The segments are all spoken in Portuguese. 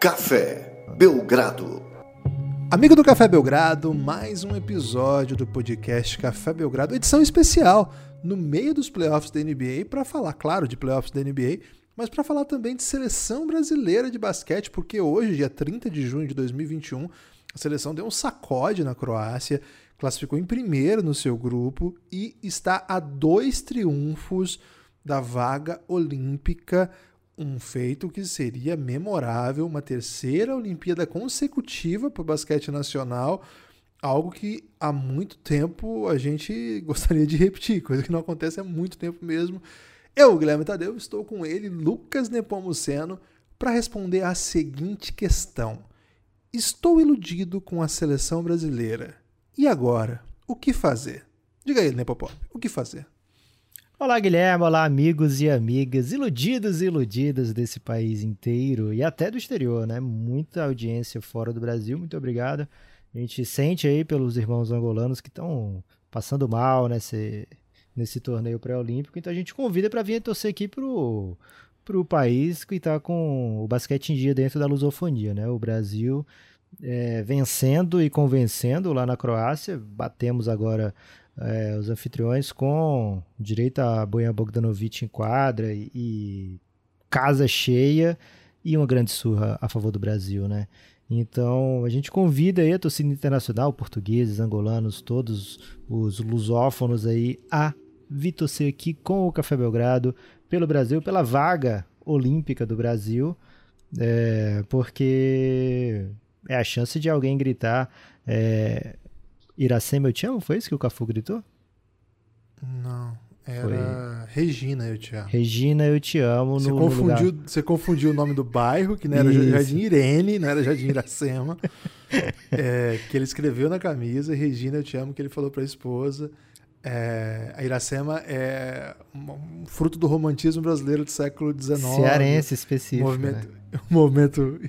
Café Belgrado. Amigo do Café Belgrado, mais um episódio do podcast Café Belgrado, edição especial no meio dos playoffs da NBA para falar, claro, de playoffs da NBA, mas para falar também de seleção brasileira de basquete, porque hoje, dia 30 de junho de 2021, a seleção deu um sacode na Croácia, classificou em primeiro no seu grupo e está a dois triunfos da vaga olímpica um feito que seria memorável, uma terceira Olimpíada consecutiva para o basquete nacional, algo que há muito tempo a gente gostaria de repetir, coisa que não acontece há muito tempo mesmo. Eu, Guilherme Tadeu, estou com ele, Lucas Nepomuceno, para responder a seguinte questão. Estou iludido com a seleção brasileira. E agora? O que fazer? Diga aí, Nepopop, o que fazer? Olá, Guilherme. Olá, amigos e amigas, iludidos e iludidas desse país inteiro e até do exterior, né? Muita audiência fora do Brasil. Muito obrigado. A gente sente aí pelos irmãos angolanos que estão passando mal nesse, nesse torneio pré-olímpico. Então a gente convida para vir torcer aqui pro, pro país que está com o basquete em dia dentro da lusofonia, né? O Brasil é, vencendo e convencendo lá na Croácia. Batemos agora é, os anfitriões com direito a Bojan Bogdanovic em quadra e, e, casa cheia e uma grande surra a favor do Brasil, né? Então a gente convida aí a torcida internacional, portugueses, angolanos, todos os lusófonos aí a vir torcer aqui com o Café Belgrado pelo Brasil, pela vaga olímpica do Brasil, é, porque é a chance de alguém gritar é, Iracema eu te amo? Foi isso que o Cafu gritou? Não. Era Foi... Regina, eu te amo. Regina, eu te amo. Você, no, confundiu, no você confundiu o nome do bairro, que não era Isso. Jardim Irene, não era Jardim Iracema. é, que ele escreveu na camisa, Regina, eu te amo, que ele falou para a esposa. É, a Iracema é um fruto do romantismo brasileiro do século XIX. Cearense específico. Movimento, né? um movimento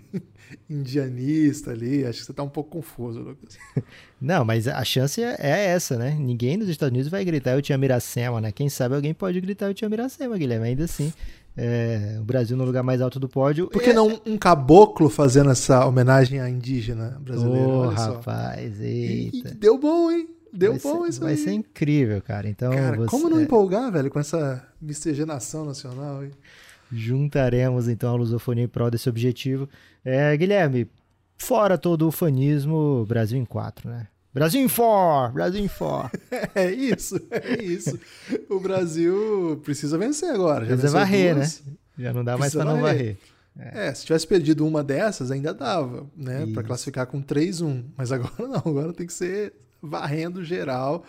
indianista ali. Acho que você está um pouco confuso, Lucas. Não, mas a chance é, é essa, né? Ninguém nos Estados Unidos vai gritar eu te amo Iracema, né? Quem sabe alguém pode gritar eu te amo Iracema, Guilherme. Ainda assim, é, o Brasil no lugar mais alto do pódio. Por que é... não um caboclo fazendo essa homenagem à indígena brasileira? Ô, oh, rapaz, eita. E, deu bom, hein? Deu vai bom ser, isso Vai aí. ser incrível, cara. Então, cara, você... como não empolgar, velho, com essa miscigenação nacional, hein? Juntaremos então a lusofonia em prol desse objetivo. É, Guilherme, fora todo o fanismo, Brasil em quatro, né? Brasil em four! Brasil em four! é isso, é isso. O Brasil precisa vencer agora. Já precisa varrer, duas. né? Já não dá precisa mais para não varrer. É. é. se tivesse perdido uma dessas, ainda dava, né? Para classificar com 3-1. Mas agora não, agora tem que ser varrendo geral.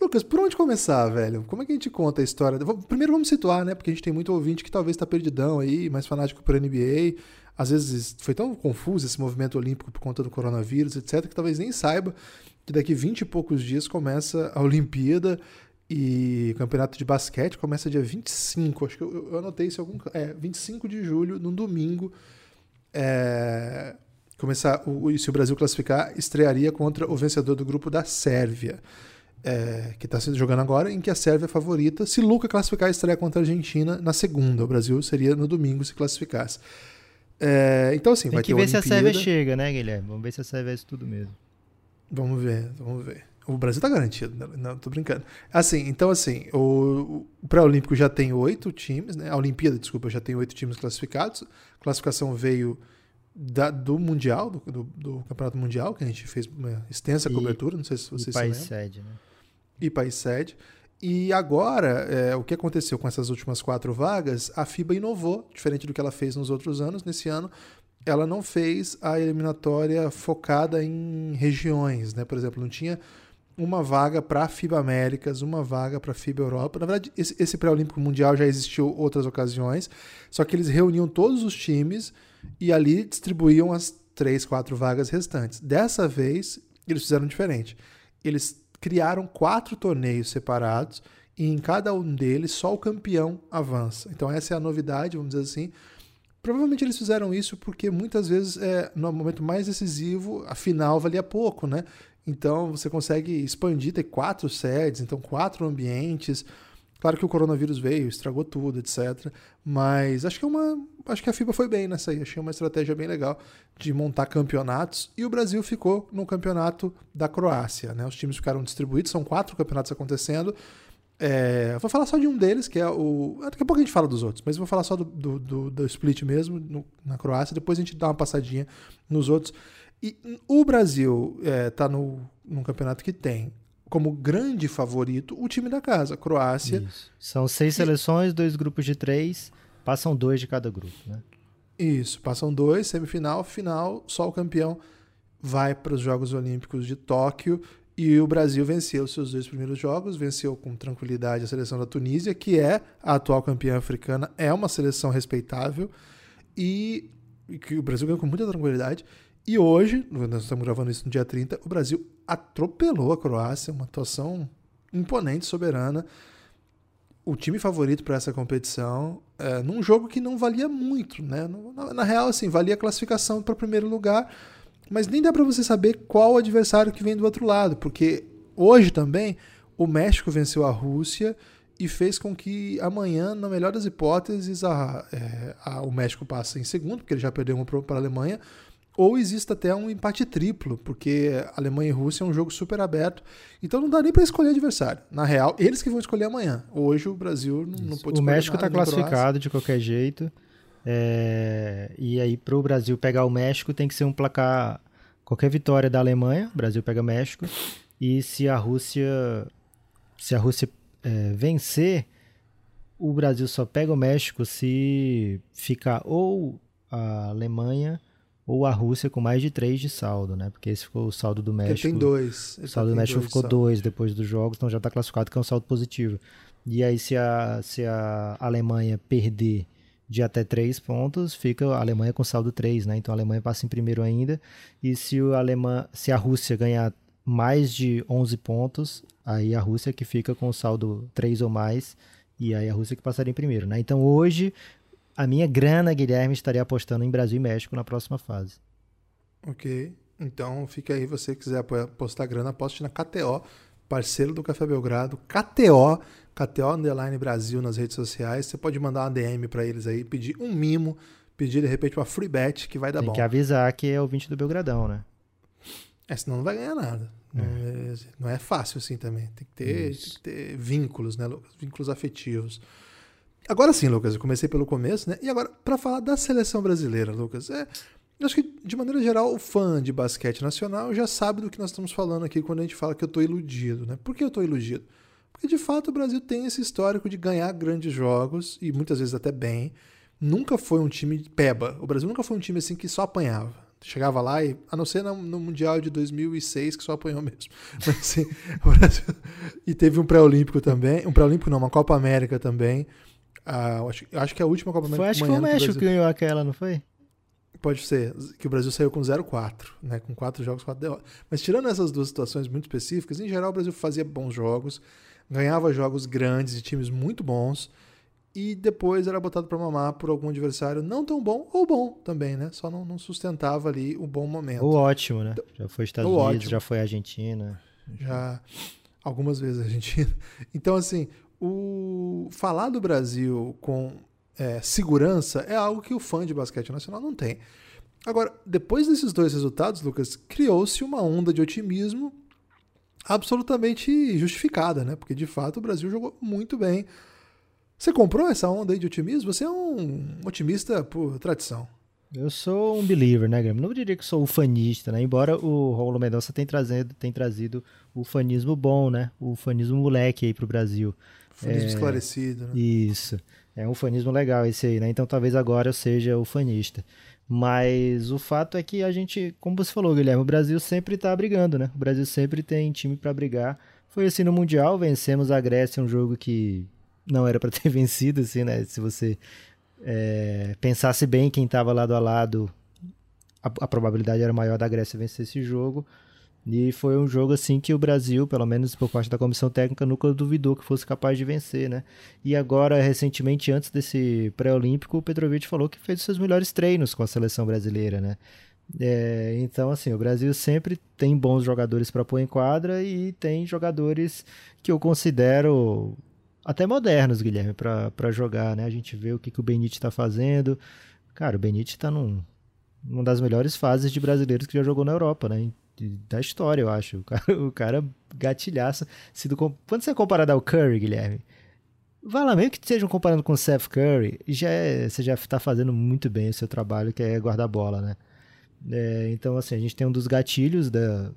Lucas, por onde começar, velho? Como é que a gente conta a história? Primeiro vamos situar, né? Porque a gente tem muito ouvinte que talvez está perdidão aí, mais fanático por NBA. Às vezes foi tão confuso esse movimento olímpico por conta do coronavírus, etc., que talvez nem saiba que daqui 20 e poucos dias começa a Olimpíada e o campeonato de basquete começa dia 25. Acho que eu, eu anotei isso algum. É, 25 de julho, num domingo. É, começar o, se o Brasil classificar, estrearia contra o vencedor do grupo da Sérvia é, que está jogando agora, em que a Sérvia é favorita. Se Luca classificar, estreia contra a Argentina na segunda. O Brasil seria no domingo se classificasse. É, então, assim, Tem vai que ter ver se a Sérvia chega, né, Guilherme? Vamos ver se a Sérvia é isso tudo mesmo. Vamos ver, vamos ver. O Brasil tá garantido, né? não, tô brincando. Assim, então assim, o, o pré-olímpico já tem oito times, né? A Olimpíada, desculpa, já tem oito times classificados. A classificação veio da, do Mundial, do, do, do, Campeonato Mundial, que a gente fez uma extensa e, cobertura, não sei se vocês e país sede, né? E país sede. E agora, é, o que aconteceu com essas últimas quatro vagas, a FIBA inovou, diferente do que ela fez nos outros anos. Nesse ano, ela não fez a eliminatória focada em regiões, né? Por exemplo, não tinha uma vaga para a FIBA Américas, uma vaga para a FIBA Europa. Na verdade, esse, esse pré-olímpico mundial já existiu outras ocasiões, só que eles reuniam todos os times e ali distribuíam as três, quatro vagas restantes. Dessa vez, eles fizeram diferente. Eles criaram quatro torneios separados e em cada um deles só o campeão avança. Então essa é a novidade, vamos dizer assim. Provavelmente eles fizeram isso porque muitas vezes é, no momento mais decisivo a final valia pouco, né? Então você consegue expandir, ter quatro sedes, então quatro ambientes. Claro que o coronavírus veio, estragou tudo, etc. Mas acho que é uma, acho que a FIBA foi bem nessa aí. Achei uma estratégia bem legal de montar campeonatos. E o Brasil ficou no campeonato da Croácia. Né? Os times ficaram distribuídos, são quatro campeonatos acontecendo. É, vou falar só de um deles, que é o. Daqui a pouco a gente fala dos outros, mas vou falar só do, do, do, do split mesmo, no, na Croácia. Depois a gente dá uma passadinha nos outros. E o Brasil está é, no, num campeonato que tem como grande favorito o time da casa, a Croácia. Isso. São seis seleções, dois grupos de três, passam dois de cada grupo, né? Isso, passam dois, semifinal, final, só o campeão vai para os Jogos Olímpicos de Tóquio e o Brasil venceu seus dois primeiros jogos, venceu com tranquilidade a seleção da Tunísia, que é a atual campeã africana, é uma seleção respeitável e que o Brasil ganhou com muita tranquilidade. E hoje, nós estamos gravando isso no dia 30, o Brasil atropelou a Croácia, uma atuação imponente, soberana. O time favorito para essa competição, é, num jogo que não valia muito, né? Na, na real, assim, valia a classificação para o primeiro lugar, mas nem dá para você saber qual adversário que vem do outro lado, porque hoje também o México venceu a Rússia e fez com que amanhã, na melhor das hipóteses, a, é, a, o México passe em segundo, porque ele já perdeu uma para a Alemanha, ou exista até um empate triplo, porque Alemanha e Rússia é um jogo super aberto. Então não dá nem para escolher adversário. Na real, eles que vão escolher amanhã. Hoje o Brasil não, não pode O México está classificado de qualquer jeito. É... E aí, para o Brasil pegar o México, tem que ser um placar. Qualquer vitória da Alemanha, o Brasil pega o México. E se a Rússia. Se a Rússia é, vencer, o Brasil só pega o México se ficar ou a Alemanha ou a Rússia com mais de 3 de saldo, né? Porque esse ficou o saldo do México. Ele tem dois. O saldo do México ficou 2 depois dos jogos, então já está classificado que é um saldo positivo. E aí, se a, se a Alemanha perder de até 3 pontos, fica a Alemanha com saldo 3, né? Então a Alemanha passa em primeiro ainda. E se, o Alemã, se a Rússia ganhar mais de 11 pontos, aí a Rússia que fica com saldo 3 ou mais, e aí a Rússia que passaria em primeiro, né? Então hoje a minha grana, Guilherme, estaria apostando em Brasil e México na próxima fase. Ok. Então fica aí, você quiser apostar grana, aposte na KTO, parceiro do Café Belgrado, KTO, KTO Underline Brasil nas redes sociais. Você pode mandar uma DM para eles aí, pedir um mimo, pedir de repente uma free bet que vai dar Tem bom. Tem que avisar que é ouvinte do Belgradão, né? É, senão não vai ganhar nada. É. É, não é fácil assim também. Tem que ter, tem que ter vínculos, né, Vínculos afetivos. Agora sim, Lucas, eu comecei pelo começo, né? E agora, para falar da seleção brasileira, Lucas, é, eu acho que, de maneira geral, o fã de basquete nacional já sabe do que nós estamos falando aqui quando a gente fala que eu estou iludido, né? Por que eu estou iludido? Porque, de fato, o Brasil tem esse histórico de ganhar grandes jogos, e muitas vezes até bem. Nunca foi um time peba. O Brasil nunca foi um time assim que só apanhava. Chegava lá e, a não ser no, Mundial de 2006, que só apanhou mesmo. Mas, assim, Brasil... E teve um pré-olímpico também. Um pré-olímpico não, uma Copa América também. Ah, acho, acho que a última Copa América. Foi, acho que foi o México que ganhou aquela, não foi? Pode ser, que o Brasil saiu com 0-4, né? Com quatro jogos, quatro derrotas. Mas tirando essas duas situações muito específicas, em geral o Brasil fazia bons jogos, ganhava jogos grandes de times muito bons, e depois era botado para mamar por algum adversário não tão bom ou bom também, né? Só não, não sustentava ali o bom momento. O ótimo, né? Já foi Estados Unidos, ótimo. já foi Argentina. Já algumas vezes Argentina. Então, assim, o falar do Brasil com é, segurança é algo que o fã de basquete nacional não tem. Agora, depois desses dois resultados, Lucas, criou-se uma onda de otimismo absolutamente justificada, né? Porque de fato o Brasil jogou muito bem. Você comprou essa onda aí de otimismo? Você é um otimista por tradição. Eu sou um believer, né, Graham? Não diria que sou ufanista, né? Embora o Romulo Mendonça tenha trazido, tenha trazido o fanismo bom, né? O fanismo moleque aí pro Brasil. Fanismo é, esclarecido, né? Isso. É um fanismo legal esse aí, né? Então talvez agora eu seja o fanista. Mas o fato é que a gente, como você falou, Guilherme, o Brasil sempre tá brigando, né? O Brasil sempre tem time para brigar. Foi assim no Mundial, vencemos a Grécia, um jogo que não era para ter vencido, assim, né? Se você é, pensasse bem quem estava lado a lado, a, a, probabilidade era maior da Grécia vencer esse jogo. E foi um jogo assim que o Brasil, pelo menos por parte da comissão técnica, nunca duvidou que fosse capaz de vencer, né? E agora, recentemente, antes desse pré-olímpico, o Petrovic falou que fez os seus melhores treinos com a seleção brasileira, né? É, então, assim, o Brasil sempre tem bons jogadores para pôr em quadra e tem jogadores que eu considero até modernos, Guilherme, para jogar, né? A gente vê o que, que o Benite está fazendo, Cara, o Benítez tá num, numa das melhores fases de brasileiros que já jogou na Europa, né? Da história, eu acho. O cara, o cara gatilhaça. Sido, quando você é comparado ao Curry, Guilherme, vai lá, mesmo que estejam comparando com o Seth Curry, já é, você já está fazendo muito bem o seu trabalho, que é guardar bola, né? É, então, assim, a gente tem um dos gatilhos da,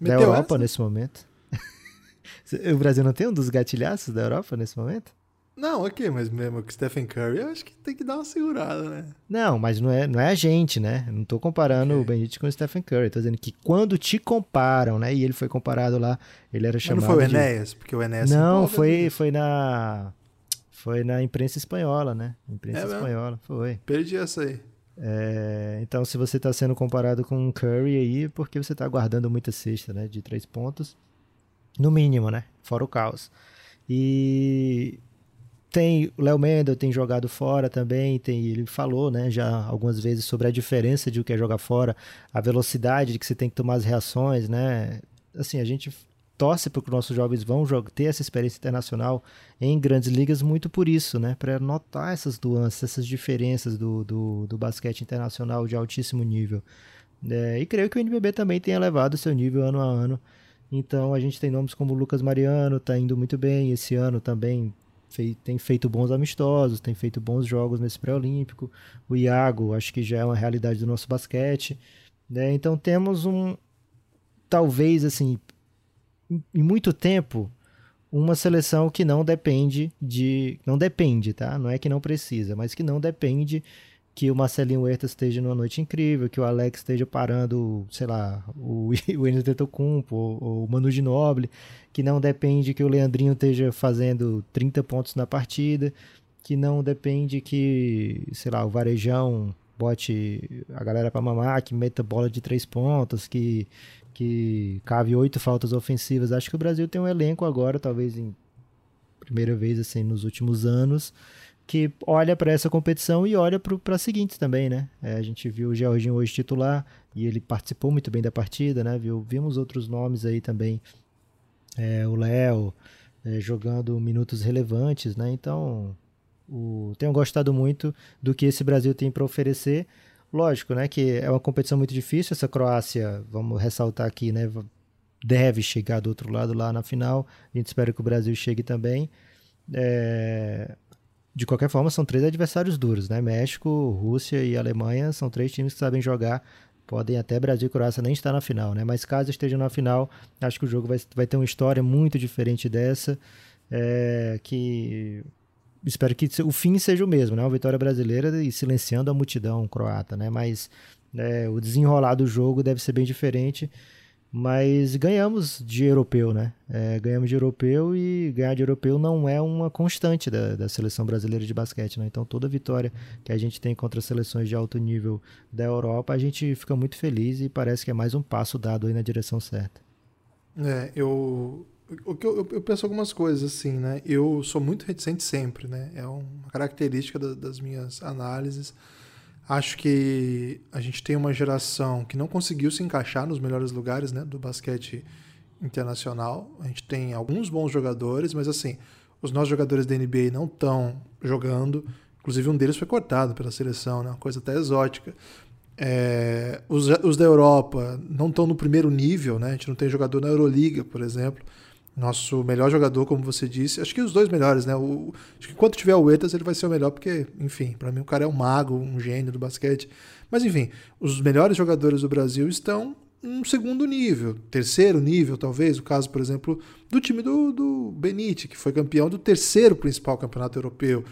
da Europa essa? nesse momento. o Brasil não tem um dos gatilhaços da Europa nesse momento? Não, ok, mas mesmo com Stephen Curry, eu acho que tem que dar uma segurada, né? Não, mas não é, não é a gente, né? não tô comparando okay. o Benedict com o Stephen Curry. Tô dizendo que quando te comparam, né? E ele foi comparado lá, ele era chamado. Mas não foi o Enéas? De... Porque o Enéas. Não, foi, foi na. Foi na imprensa espanhola, né? Imprensa é espanhola, foi. Perdi essa aí. É, então, se você está sendo comparado com o Curry aí, é porque você está guardando muita cesta, né? De três pontos. No mínimo, né? Fora o caos. E tem o Léo Mendel tem jogado fora também, tem, ele falou, né, já algumas vezes sobre a diferença de o que é jogar fora, a velocidade de que você tem que tomar as reações, né? Assim, a gente torce para que os nossos jovens vão ter essa experiência internacional em grandes ligas muito por isso, né? Para notar essas nuances, essas diferenças do, do, do basquete internacional de altíssimo nível. É, e creio que o NBB também tem elevado seu nível ano a ano. Então a gente tem nomes como Lucas Mariano, está indo muito bem. Esse ano também fei, tem feito bons amistosos, tem feito bons jogos nesse pré-olímpico. O Iago, acho que já é uma realidade do nosso basquete. Né? Então temos um, talvez assim, em muito tempo, uma seleção que não depende de. Não depende, tá? Não é que não precisa, mas que não depende que o Marcelinho Huerta esteja numa noite incrível, que o Alex esteja parando, sei lá, o, o Enes Tetocumpo, ou o Manu Ginobili, que não depende que o Leandrinho esteja fazendo 30 pontos na partida, que não depende que, sei lá, o Varejão bote a galera para mamar, que meta bola de três pontos, que, que cave oito faltas ofensivas. Acho que o Brasil tem um elenco agora, talvez em primeira vez assim nos últimos anos, que olha para essa competição e olha para as seguintes também, né? É, a gente viu o Georginho hoje titular e ele participou muito bem da partida, né? Viu, vimos outros nomes aí também, é, o Léo é, jogando minutos relevantes, né? Então, o, tenho gostado muito do que esse Brasil tem para oferecer. Lógico, né? Que é uma competição muito difícil. Essa Croácia, vamos ressaltar aqui, né? Deve chegar do outro lado lá na final. A gente espera que o Brasil chegue também. É, de qualquer forma, são três adversários duros, né? México, Rússia e Alemanha são três times que sabem jogar. Podem até Brasil e Croácia nem estar na final, né? Mas caso estejam na final, acho que o jogo vai, vai ter uma história muito diferente dessa. É, que espero que o fim seja o mesmo, né? Uma vitória brasileira e silenciando a multidão croata, né? Mas é, o desenrolar do jogo deve ser bem diferente. Mas ganhamos de europeu, né? É, ganhamos de europeu e ganhar de europeu não é uma constante da, da seleção brasileira de basquete, né? Então toda vitória que a gente tem contra seleções de alto nível da Europa, a gente fica muito feliz e parece que é mais um passo dado aí na direção certa. É, eu, eu, eu, penso algumas coisas assim, né? Eu sou muito reticente sempre, né? É uma característica da, das minhas análises Acho que a gente tem uma geração que não conseguiu se encaixar nos melhores lugares né, do basquete internacional. A gente tem alguns bons jogadores, mas assim, os nossos jogadores da NBA não estão jogando. Inclusive, um deles foi cortado pela seleção, né? uma coisa até exótica. É, os, os da Europa não estão no primeiro nível, né? a gente não tem jogador na Euroliga, por exemplo nosso melhor jogador, como você disse. Acho que os dois melhores, né? O, acho que enquanto tiver o Etas, ele vai ser o melhor, porque, enfim, para mim o cara é um mago, um gênio do basquete. Mas, enfim, os melhores jogadores do Brasil estão um segundo nível, terceiro nível, talvez. O caso, por exemplo, do time do, do Benite, que foi campeão do terceiro principal campeonato europeu.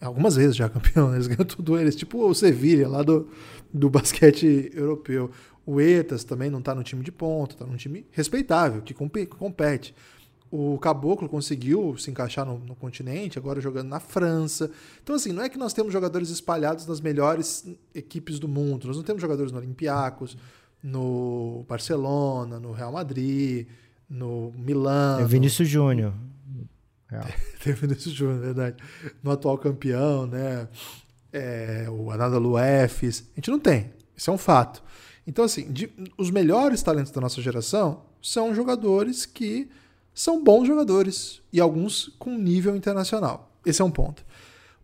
Algumas vezes já campeão, né? eles ganham tudo eles, tipo o Sevilha lá do, do basquete europeu. O Etas também não está no time de ponta, está num time respeitável, que compete. O Caboclo conseguiu se encaixar no, no, continente, agora jogando na França. Então, assim, não é que nós temos jogadores espalhados nas melhores equipes do mundo. Nós não temos jogadores no Olympiacos, no Barcelona, no Real Madrid, no Milan. É Vinícius Júnior. Tem Vinícius Júnior, verdade. No atual campeão, né? É, o Anadolu Efes. A gente não tem. Isso é um fato. Então, assim, de, os melhores talentos da nossa geração são jogadores que são bons jogadores e alguns com nível internacional. Esse é um ponto.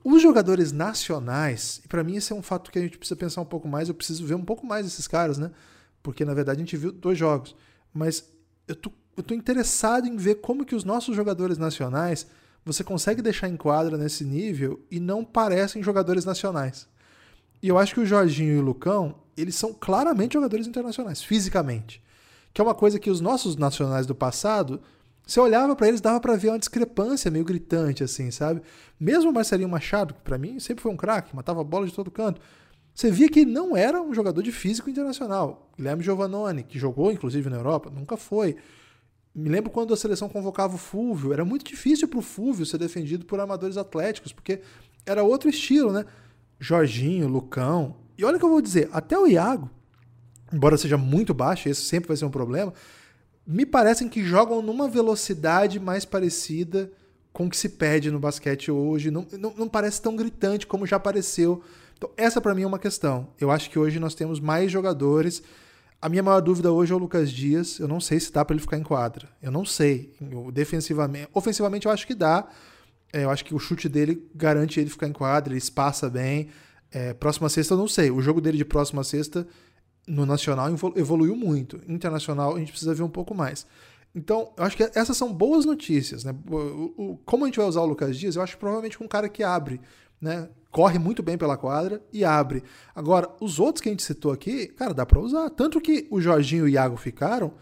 Os jogadores nacionais, e para mim esse é um fato que a gente precisa pensar um pouco mais, eu preciso ver um pouco mais desses caras, né? Porque na verdade a gente viu dois jogos. Mas eu tô, eu tô interessado em ver como que os nossos jogadores nacionais você consegue deixar em quadra nesse nível e não parecem jogadores nacionais. E eu acho que o Jorginho e o Lucão, eles são claramente jogadores internacionais, fisicamente. Que é uma coisa que os nossos nacionais do passado você olhava para eles, dava para ver uma discrepância meio gritante, assim, sabe? Mesmo o Marcelinho Machado, que para mim sempre foi um craque, matava bola de todo canto, você via que ele não era um jogador de físico internacional. Guilherme Giovannone, que jogou inclusive na Europa, nunca foi. Me lembro quando a seleção convocava o Fúvio, era muito difícil para o Fúvio ser defendido por amadores atléticos, porque era outro estilo, né? Jorginho, Lucão. E olha o que eu vou dizer, até o Iago, embora seja muito baixo, esse sempre vai ser um problema, me parecem que jogam numa velocidade mais parecida com o que se pede no basquete hoje. Não, não, não parece tão gritante como já apareceu. Então, essa para mim é uma questão. Eu acho que hoje nós temos mais jogadores. A minha maior dúvida hoje é o Lucas Dias. Eu não sei se dá para ele ficar em quadra. Eu não sei. Defensivamente, ofensivamente eu acho que dá. É, eu acho que o chute dele garante ele ficar em quadra, ele espaça bem. É, próxima sexta eu não sei. O jogo dele de próxima sexta no nacional evoluiu muito. Internacional a gente precisa ver um pouco mais. Então, eu acho que essas são boas notícias, né? Como a gente vai usar o Lucas Dias? Eu acho que provavelmente com um cara que abre, né? Corre muito bem pela quadra e abre. Agora, os outros que a gente citou aqui, cara, dá para usar. Tanto que o Jorginho e o Iago ficaram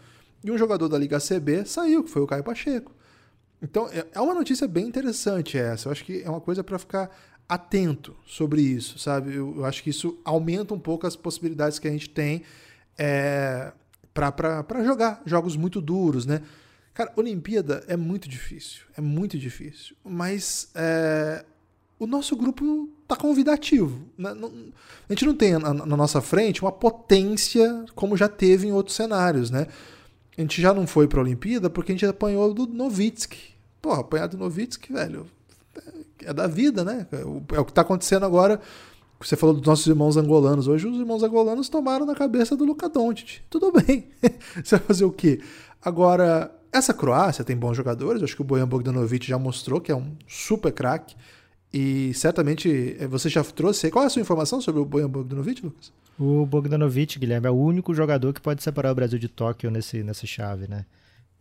e um jogador da Liga CB saiu, que foi o Caio Pacheco. Então, é, é uma notícia bem interessante essa. Eu acho que é uma coisa para ficar atento sobre isso, sabe? Eu, eu, acho que isso aumenta um pouco as possibilidades que a gente tem é, para jogar jogos muito duros, né? Cara, Olimpíada é muito difícil, é muito difícil, mas é, o nosso grupo tá convidativo. Né? A gente não tem na, na nossa frente uma potência como já teve em outros cenários, né? A gente já não foi para a Olimpíada porque a gente apanhou do Novitsky. Porra, apanhar do Novitsky, velho, é da vida, né? É o, que está acontecendo agora. Você falou dos nossos irmãos angolanos. Hoje os irmãos angolanos tomaram na cabeça do Luka Doncic. Tudo bem. Você vai fazer o quê? Agora, essa Croácia tem bons jogadores. Acho que o Bojan Bogdanovic já mostrou que é um super craque. E certamente eh, você já trouxe. Qual é a sua informação sobre o Bojan Bogdanovic, Lucas? O Bogdanovic, Guilherme, é o único jogador que pode separar o Brasil de Tóquio nesse, nessa chave, né?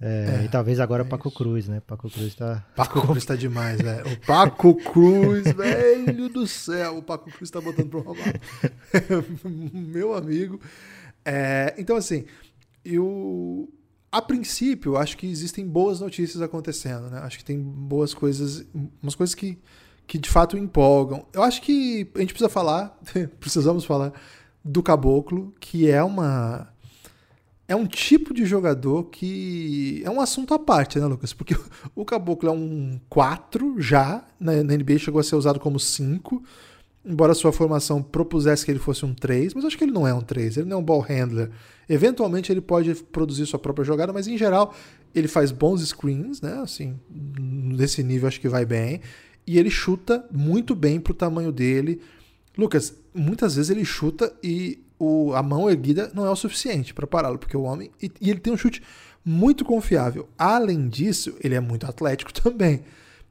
É, é, e talvez agora é o Paco isso. Cruz, né? Paco Cruz tá. Paco Cruz tá demais, velho. O Paco Cruz, velho do céu. O Paco Cruz tá botando pro Romário. Meu amigo. É, então, assim, eu. A princípio, acho que existem boas notícias acontecendo, né? Acho que tem boas coisas, umas coisas que, que de fato empolgam. Eu acho que a gente precisa falar, precisamos falar do Caboclo, que é uma é um tipo de jogador que é um assunto à parte, né, Lucas? Porque o Caboclo é um 4 já, na, NBA chegou a ser usado como 5, embora sua formação propusesse que ele fosse um 3, mas acho que ele não é um 3, ele não é um ball handler. Eventualmente ele pode produzir sua própria jogada, mas em geral ele faz bons screens, né? Assim, nesse nível acho que vai bem. E ele chuta muito bem pro tamanho dele. Lucas, muitas vezes ele chuta e o, a mão erguida não é o suficiente para pará-lo, porque o homem. E, e, ele tem um chute muito confiável. Além disso, ele é muito atlético também.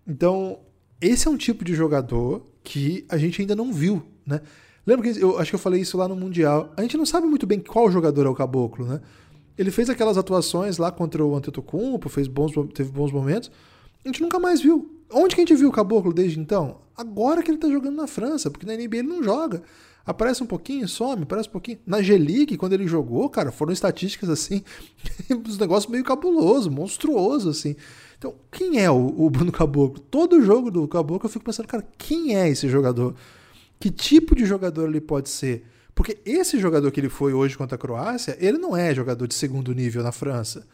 Então, esse é um tipo de jogador que a gente ainda não viu, né? Lembra que eu acho que eu falei isso lá no Mundial? A gente não sabe muito bem qual jogador é o Caboclo, né? Ele fez aquelas atuações lá contra o Antetokounmpo, fez bons, teve bons momentos. A gente nunca mais viu. Onde que a gente viu o Caboclo desde então? Agora que ele tá jogando na França, porque na NBA ele não joga. Aparece um pouquinho, some, aparece um pouquinho. Na G-League, quando ele jogou, cara, foram estatísticas assim, uns negócios meio cabuloso, monstruoso, assim. Então, quem é o, o Bruno Caboclo? Todo jogo do Caboclo eu fico pensando, cara, quem é esse jogador? Que tipo de jogador ele pode ser? Porque esse jogador que ele foi hoje contra a Croácia, ele não é jogador de segundo nível na França.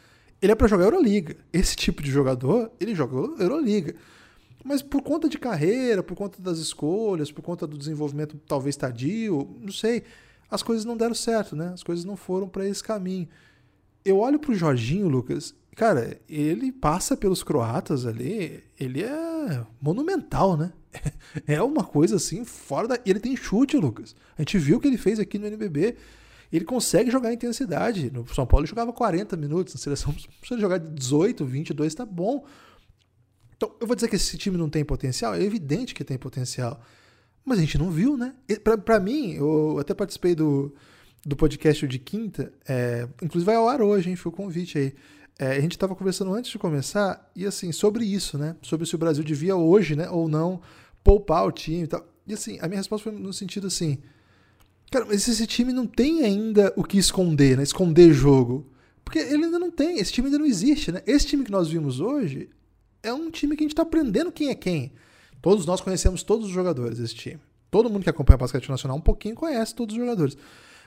Ele é para jogar Euroliga. Esse tipo de jogador, ele joga Euroliga. Mas por conta de carreira, por conta das escolhas, por conta do desenvolvimento talvez tardio, não sei, as coisas não deram certo, né? As coisas não foram para esse caminho. Eu olho pro Jorginho, Lucas, cara, ele passa pelos croatas ali, ele é monumental, né? É uma coisa assim, fora da. Ele tem chute, Lucas. A gente viu o que ele fez aqui no NBB. Ele consegue jogar intensidade. No São Paulo ele jogava 40 minutos, na seleção, se ele jogar 18, 22, tá bom. Então, eu vou dizer que esse time não tem potencial? É evidente que tem potencial. Mas a gente não viu, né? Para mim, eu até participei do, do podcast de quinta, é, inclusive vai ao ar hoje, hein? Foi o convite aí. É, a gente estava conversando antes de começar, e assim, sobre isso, né? Sobre se o Brasil devia hoje, né, ou não, poupar o time e tal. E assim, a minha resposta foi no sentido assim. Cara, mas esse time não tem ainda o que esconder, né? Esconder jogo. Porque ele ainda não tem, esse time ainda não existe, né? Esse time que nós vimos hoje é um time que a gente está aprendendo quem é quem. Todos nós conhecemos todos os jogadores desse time. Todo mundo que acompanha basquete nacional um pouquinho conhece todos os jogadores.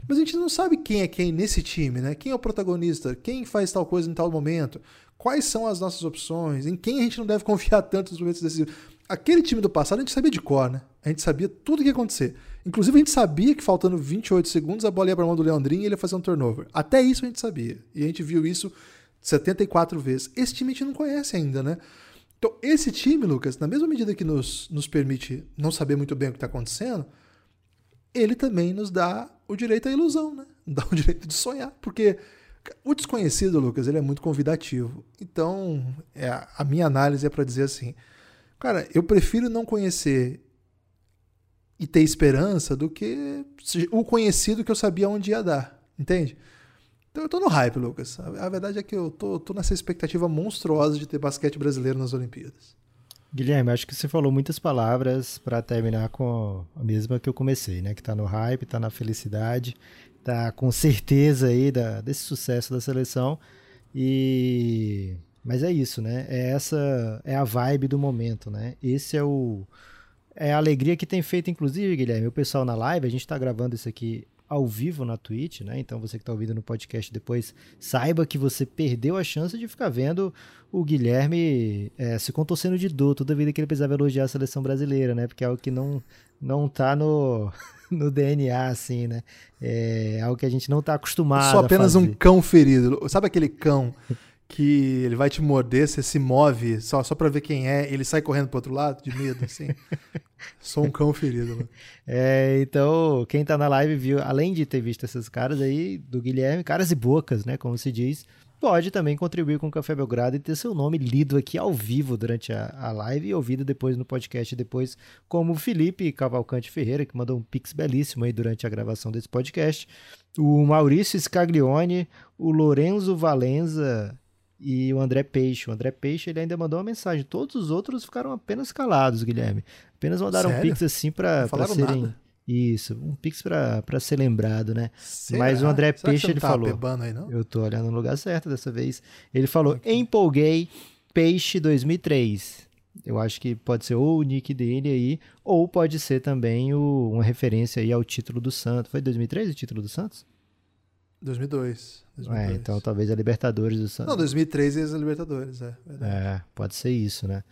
Mas a gente não sabe quem é quem nesse time, né? Quem é o protagonista? Quem faz tal coisa em tal momento? Quais são as nossas opções? Em quem a gente não deve confiar tanto nos momentos decisivos? Aquele time do passado a gente sabia de cor, né? A gente sabia tudo o que ia acontecer. Inclusive a gente sabia que faltando 28 segundos a bola ia para a mão do Leandrinho e ele ia fazer um turnover. Até isso a gente sabia. E a gente viu isso 74 vezes. Esse time a gente não conhece ainda, né? Então, esse time, Lucas, na mesma medida que nos, nos permite não saber muito bem o que está acontecendo, ele também nos dá o direito à ilusão, né? Dá o direito de sonhar. Porque o desconhecido, Lucas, ele é muito convidativo. Então, é, a minha análise é para dizer assim: cara, eu prefiro não conhecer e ter esperança do que o conhecido que eu sabia onde ia dar. Entende? Então eu tô no hype, Lucas. A, verdade é que eu tô, tô nessa expectativa monstruosa de ter basquete brasileiro nas Olimpíadas. Guilherme, acho que você falou muitas palavras para terminar com a mesma que eu comecei, né? Que tá no hype, tá na felicidade, tá com certeza aí da, desse sucesso da seleção. E mas é isso, né? É essa é a vibe do momento, né? Esse é o é a alegria que tem feito inclusive, Guilherme, o pessoal na live, a gente está gravando isso aqui ao vivo na Twitch, né? Então você que está ouvindo no podcast depois, saiba que você perdeu a chance de ficar vendo o Guilherme é, se contorcendo de dor toda vida que ele precisava elogiar a seleção brasileira, né? Porque é algo que não, não tá no, no DNA, assim, né? É algo que a gente não está acostumado Só apenas um cão ferido. Sabe aquele cão que ele vai te morder, você se move só, só pra ver quem é, ele sai correndo pro outro lado de medo, assim. Sou um cão ferido. Mano. É, então, quem tá na live viu, além de ter visto esses caras aí, do Guilherme, caras e bocas, né, como se diz, pode também contribuir com o Café Belgrado e ter seu nome lido aqui ao vivo durante a, a live e ouvido depois no podcast depois, como o Felipe Cavalcante Ferreira, que mandou um pix belíssimo aí durante a gravação desse podcast, o Maurício Scaglione, o Lorenzo Valenza e o André Peixe. O André Peixe ele ainda mandou uma mensagem. Todos os outros ficaram apenas calados, Guilherme. Apenas mandaram Sério? um pix assim para serem. Nada. Isso, um pix para ser lembrado, né? Será? Mas o André Será Peixe ele tá falou. Aí, eu tô olhando no lugar certo dessa vez. Ele falou: empolguei Peixe 2003. Eu acho que pode ser ou o nick dele aí, ou pode ser também o, uma referência aí ao título do Santos. Foi 2003 o título do Santos? 2002. 2002. É, então talvez a Libertadores do Santos. Não, 2013 é a Libertadores, é. Verdade. É, pode ser isso, né?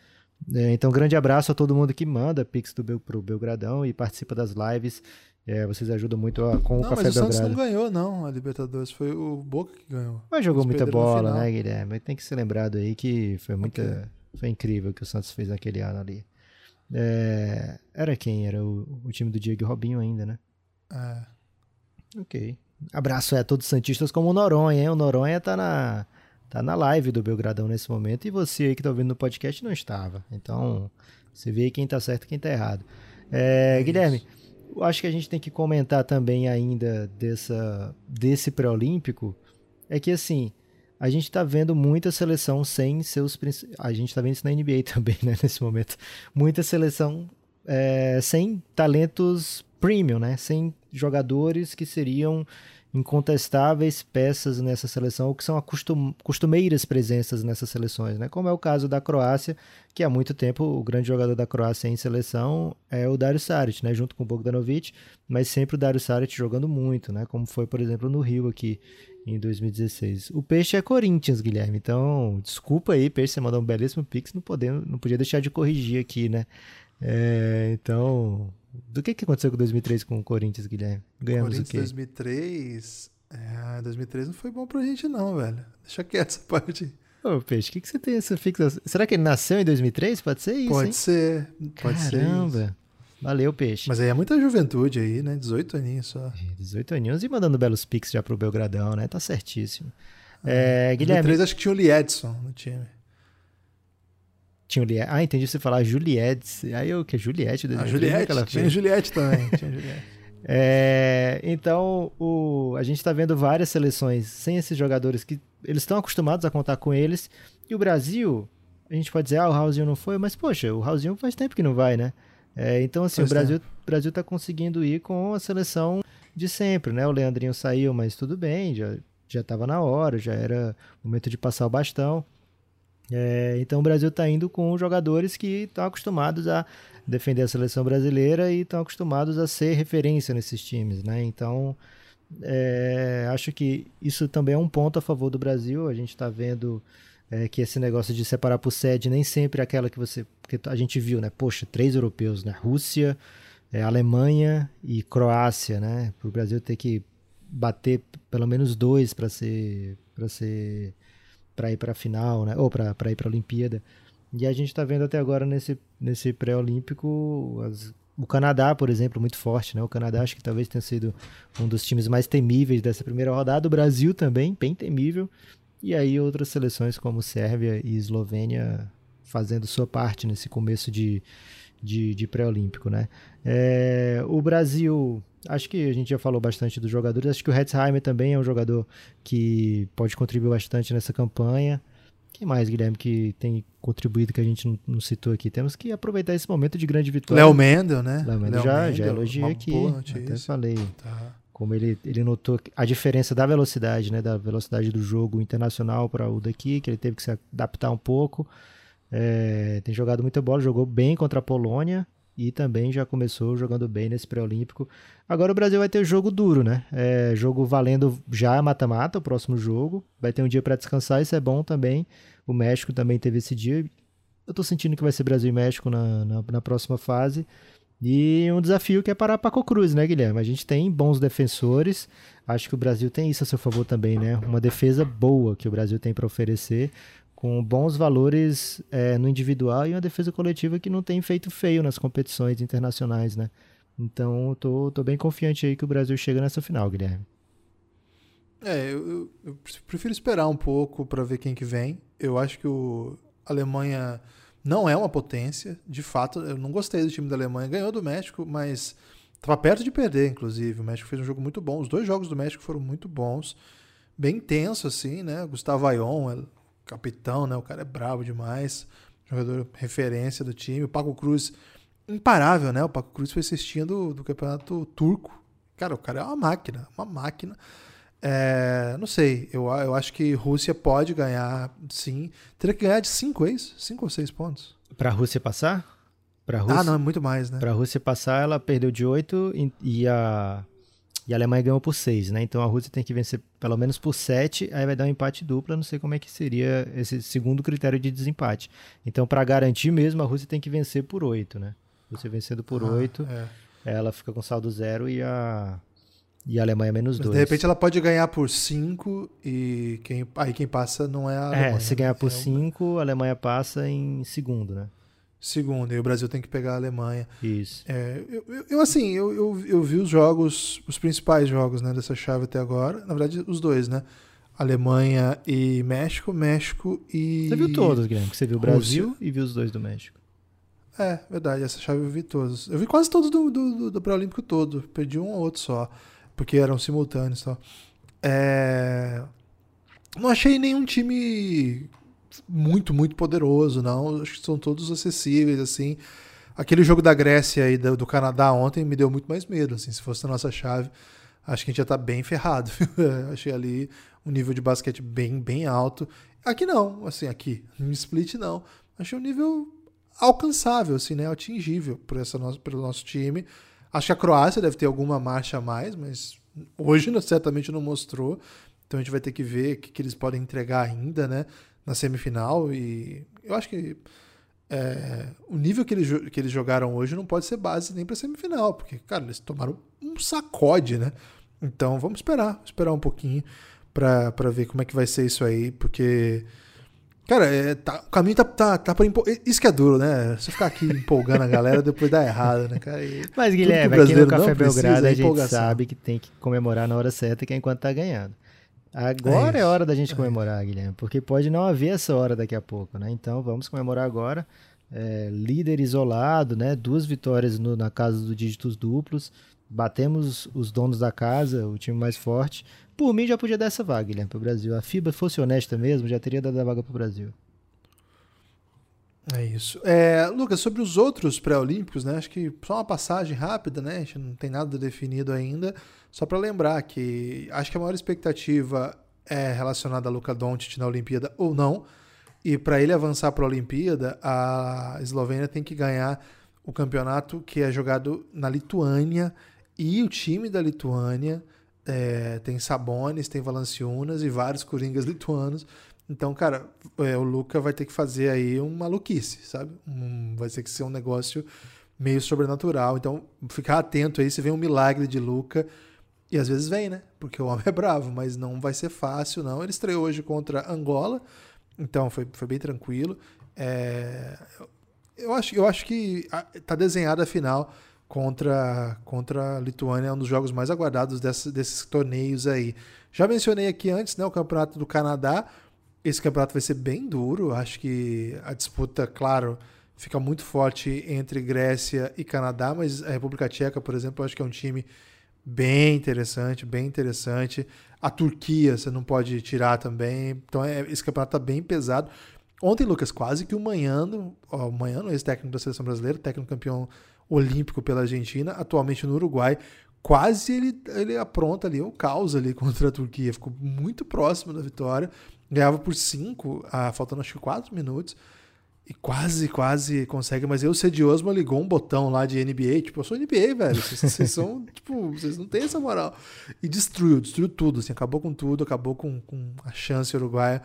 É, então, grande abraço a todo mundo que manda Pix do Bel, pro Belgradão e participa das lives. É, vocês ajudam muito a, com não, o Café mas o Belgrado. Santos não ganhou, não, a Libertadores. Foi o Boca que ganhou. Mas jogou Eles muita bola, né, Guilherme? Tem que ser lembrado aí que foi muita. Okay. Foi incrível o que o Santos fez naquele ano ali. É, era quem? Era o, o time do Diego Robinho ainda, né? É. Ok. Abraço é a todos os Santistas como o Noronha, hein? O Noronha tá na, tá na live do Belgradão nesse momento e você aí que tá ouvindo no podcast não estava. Então, você vê aí quem tá certo e quem tá errado. É, é Guilherme, eu acho que a gente tem que comentar também ainda dessa, desse pré-olímpico, é que assim, a gente tá vendo muita seleção sem seus... A gente tá vendo isso na NBA também, né, nesse momento. Muita seleção é, sem talentos premium, né? Sem jogadores que seriam incontestáveis peças nessa seleção, ou que são acostum, costumeiras presenças nessas seleções, né? Como é o caso da Croácia, que há muito tempo o grande jogador da Croácia em seleção é o Dario Saric, né? Junto com o Bogdanovic, mas sempre o Dario Saric jogando muito, né? Como foi, por exemplo, no Rio aqui em 2016. O Peixe é Corinthians, Guilherme. Então, desculpa aí, Peixe, você mandou um belíssimo pix, não, podendo, não podia deixar de corrigir aqui, né? É, então, do que, que aconteceu com 2003 com o Corinthians, Guilherme? Ganhamos Corinthians o quê? 2003. É, 2003 não foi bom pra gente, não, velho. Deixa quieto essa parte. Ô, Peixe, o que, que você tem essa fixação? Será que ele nasceu em 2003? Pode ser isso. Pode hein? ser. Pode Caramba. ser. Valeu, Peixe. Mas aí é muita juventude aí, né? 18 aninhos só. 18 aninhos e mandando belos pics já pro Belgradão, né? Tá certíssimo. É, é Guilherme. 2003 acho que tinha o Lee Edson no time. Tinha o Ah, entendi você falar Juliette. Aí eu, que é Juliette? A Juliette, que ela tinha. Juliette também. tinha Juliette. É, então, o, a gente está vendo várias seleções sem esses jogadores que eles estão acostumados a contar com eles. E o Brasil, a gente pode dizer, ah, o Raulzinho não foi, mas poxa, o Raulzinho faz tempo que não vai, né? É, então, assim, faz o Brasil, Brasil tá conseguindo ir com a seleção de sempre, né? O Leandrinho saiu, mas tudo bem, já já estava na hora, já era momento de passar o bastão. É, então o Brasil está indo com jogadores que estão acostumados a defender a seleção brasileira e estão acostumados a ser referência nesses times, né? Então é, acho que isso também é um ponto a favor do Brasil. A gente está vendo é, que esse negócio de separar por sede nem sempre é aquela que você. que a gente viu, né? Poxa, três europeus, né? Rússia, é, Alemanha e Croácia, né? Para o Brasil ter que bater pelo menos dois para ser. para ser. Para ir para a final, né? Ou para ir para a Olimpíada. E a gente está vendo até agora nesse, nesse pré-olímpico o Canadá, por exemplo, muito forte, né? O Canadá acho que talvez tenha sido um dos times mais temíveis dessa primeira rodada. O Brasil também, bem temível. E aí outras seleções como Sérvia e Eslovênia fazendo sua parte nesse começo de, de, de pré-olímpico, né? É, o Brasil, acho que a gente já falou bastante dos jogadores, acho que o Hetzheimer também é um jogador que pode contribuir bastante nessa campanha. Quem mais, Guilherme, que tem contribuído que a gente não, não citou aqui? Temos que aproveitar esse momento de grande vitória. Léo Mendel, né? Léo Mendel, já, Mendel, já elogiei aqui. Até falei. Tá como ele, ele notou a diferença da velocidade, né, da velocidade do jogo internacional para o daqui, que ele teve que se adaptar um pouco. É, tem jogado muita bola, jogou bem contra a Polônia e também já começou jogando bem nesse pré-olímpico. Agora o Brasil vai ter jogo duro, né? É, jogo valendo já mata-mata, o próximo jogo. Vai ter um dia para descansar, isso é bom também. O México também teve esse dia. Eu tô sentindo que vai ser Brasil e México na, na, na próxima fase. E um desafio que é parar Paco Cruz, né, Guilherme? A gente tem bons defensores. Acho que o Brasil tem isso a seu favor também, né? Uma defesa boa que o Brasil tem para oferecer, com bons valores é, no individual e uma defesa coletiva que não tem feito feio nas competições internacionais, né? Então, tô, tô bem confiante aí que o Brasil chega nessa final, Guilherme. É, eu, eu prefiro esperar um pouco para ver quem que vem. Eu acho que o Alemanha não é uma potência, de fato. Eu não gostei do time da Alemanha. Ganhou do México, mas estava perto de perder, inclusive. O México fez um jogo muito bom. Os dois jogos do México foram muito bons. Bem intenso, assim, né? Gustavo Ayon, capitão, né? O cara é bravo demais. Jogador referência do time. O Paco Cruz, imparável, né? O Paco Cruz foi assistindo do campeonato turco. Cara, o cara é uma máquina, uma máquina. É, não sei, eu, eu acho que Rússia pode ganhar, sim. Teria que ganhar de 5, é isso? 5 ou 6 pontos? Pra Rússia passar? Pra Rússia, ah, não, é muito mais, né? Pra Rússia passar, ela perdeu de 8 e, a, e a Alemanha ganhou por 6, né? Então a Rússia tem que vencer pelo menos por 7, aí vai dar um empate duplo. Não sei como é que seria esse segundo critério de desempate. Então, para garantir mesmo, a Rússia tem que vencer por 8, né? Você vencendo por ah, 8, é. ela fica com saldo zero e a, e a Alemanha menos 2. De repente ela pode ganhar por 5 e quem, aí quem passa não é a é, Alemanha. É, se ganhar por 5, é a Alemanha passa em segundo, né? Segundo, e o Brasil tem que pegar a Alemanha. Isso. É, eu, eu, eu, assim, eu, eu, eu, vi os jogos, os principais jogos né, dessa chave até agora. Na verdade, os dois, né? Alemanha e México, México e. Você viu todos, Guilherme? Você viu o Brasil e viu os dois do México. É, verdade, essa chave eu vi todos. Eu vi quase todos do, do, do, do pré-olímpico todo. Perdi um ou outro só porque eram simultâneos tal. É... Não achei nenhum time muito, muito poderoso, não. Acho que são todos acessíveis, assim. Aquele jogo da Grécia e do, Canadá ontem me deu muito mais medo, assim. Se fosse a nossa chave, acho que a gente já tá bem ferrado. achei ali um nível de basquete bem, bem alto. Aqui não, assim, aqui, no split não. Achei um nível alcançável, assim, né? Atingível por essa nosso, pelo nosso time. Acho que a Croácia deve ter alguma marcha a mais, mas hoje certamente não mostrou. Então a gente vai ter que ver o que, que eles podem entregar ainda, né? Na semifinal. E eu acho que é, o nível que eles, que eles jogaram hoje não pode ser base nem para semifinal, porque, cara, eles tomaram um sacode, né? Então vamos esperar, esperar um pouquinho para ver como é que vai ser isso aí, porque Cara, é, tá, o caminho tá, tá, tá pra Isso que é duro, né? Você ficar aqui empolgando a galera depois dá errado, né, cara? E Mas, Guilherme, aqui no Café Belgrado a gente sabe que tem que comemorar na hora certa que é enquanto tá ganhando. Agora é, é hora da gente comemorar, Guilherme, porque pode não haver essa hora daqui a pouco, né? Então vamos comemorar agora. É, líder isolado, né? Duas vitórias no, na casa dos dígitos duplos. Batemos os donos da casa, o time mais forte. Por mim já podia dar essa vaga, Guilherme, para o Brasil. A FIBA fosse honesta mesmo, já teria dado a vaga para o Brasil. É isso. É, Lucas, sobre os outros pré-olímpicos, né? Acho que só uma passagem rápida, né? A gente não tem nada definido ainda. Só para lembrar que acho que a maior expectativa é relacionada a Luka Doncic na Olimpíada ou não. E para ele avançar para a Olimpíada, a Eslovênia tem que ganhar o campeonato que é jogado na Lituânia e o time da Lituânia é, tem Sabonis, tem Valanciunas e vários coringas lituanos. Então, cara, é, o Luca vai ter que fazer aí uma maluquice, sabe? Um, vai ter que ser um negócio meio sobrenatural. Então, ficar atento aí se vem um milagre de Luca. E às vezes vem, né? Porque o homem é bravo, mas não vai ser fácil, não. Ele estreou hoje contra Angola, então foi, foi bem tranquilo. É, eu, acho, eu acho que tá desenhada a final contra, contra a Lituânia, é um dos jogos mais aguardados desse, desses torneios aí. Já mencionei aqui antes, né? O Campeonato do Canadá. Esse campeonato vai ser bem duro. Acho que a disputa, claro, fica muito forte entre Grécia e Canadá, mas a República Tcheca, por exemplo, acho que é um time bem interessante, bem interessante. A Turquia você não pode tirar também. Então é, esse campeonato está bem pesado. Ontem, Lucas, quase que o Manhano, ó, o Manhano, ex-técnico da seleção brasileira, técnico campeão olímpico pela Argentina, atualmente no Uruguai, quase ele, ele apronta ali o caos ali contra a Turquia. Ficou muito próximo da vitória ganhava por 5, ah, faltando acho que 4 minutos. E quase, quase consegue, mas Cedi Osman ligou um botão lá de NBA, tipo, eu sou NBA, velho, vocês, vocês são, tipo, vocês não têm essa moral. E destruiu, destruiu tudo, assim, acabou com tudo, acabou com, com a chance uruguaia,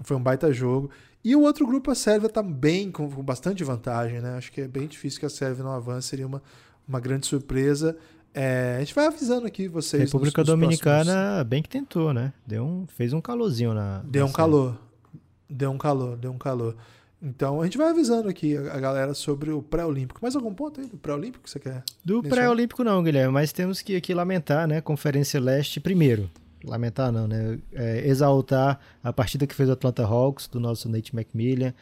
foi um baita jogo. E o outro grupo, a Sérvia, tá bem, com, com bastante vantagem, né, acho que é bem difícil que a Sérvia não avance, seria uma, uma grande surpresa. É, a gente vai avisando aqui vocês. República nos, nos Dominicana, próximos... bem que tentou, né? Deu um, fez um calorzinho na. Deu um calor. Deu um calor, deu um calor. Então a gente vai avisando aqui a, a galera sobre o pré-olímpico. Mais algum ponto aí do pré-olímpico que você quer? Do pré-olímpico não, Guilherme, mas temos que aqui lamentar, né? Conferência Leste primeiro. Lamentar não, né? É, exaltar a partida que fez o Atlanta Hawks, do nosso Nate McMillan.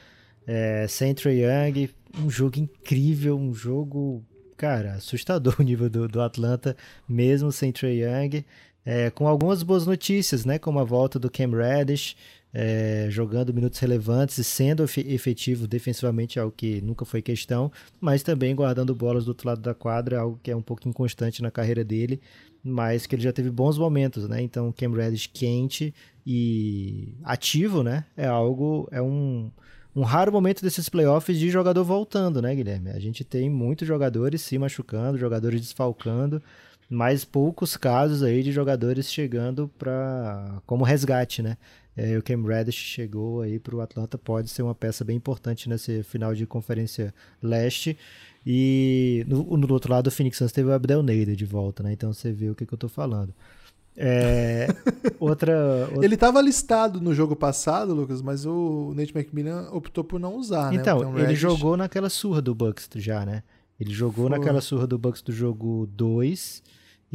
É, Central Young, um jogo incrível, um jogo cara, assustador o nível do, do Atlanta, mesmo sem Trey Young. É, com algumas boas notícias, né? Como a volta do Cam Reddish, é, jogando minutos relevantes e sendo efetivo defensivamente, algo que nunca foi questão, mas também guardando bolas do outro lado da quadra, algo que é um pouco inconstante na carreira dele, mas que ele já teve bons momentos, né? Então, Cam Reddish quente e ativo, né? É algo, é um um raro momento desses playoffs de jogador voltando, né, Guilherme? A gente tem muitos jogadores se machucando, jogadores desfalcando, mas poucos casos aí de jogadores chegando para como resgate, né? É, o Cam Reddish chegou aí para o Atlanta, pode ser uma peça bem importante nesse final de conferência leste. E no, no outro lado, o Phoenix Suns teve o Abdel Nader de volta, né? Então você vê o que, que eu estou falando. É, outra, outra, Ele estava listado no jogo passado, Lucas, mas o Nate McMillan optou por não usar, né? Então, ele jogou naquela surra do Bucks já, né? Ele jogou Foi. naquela surra do Bucks do jogo 2.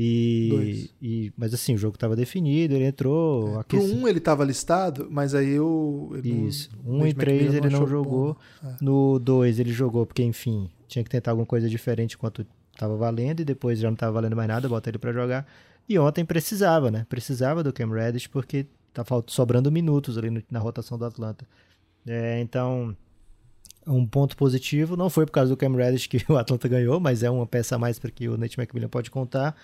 E, e, mas assim, o jogo estava definido, ele entrou. É, Pro 1 um ele estava listado, mas aí o. Isso. 1 um e 3 ele não jogou. É. No 2 ele jogou, porque enfim, tinha que tentar alguma coisa diferente enquanto estava valendo, e depois já não estava valendo mais nada, bota ele para jogar. E ontem precisava, né? Precisava do Cam Reddish porque tá sobrando minutos ali no, na rotação do Atlanta. É, então, um ponto positivo, não foi por causa do Cam Reddish que o Atlanta ganhou, mas é uma peça a mais para que o Nate McMillan pode contar.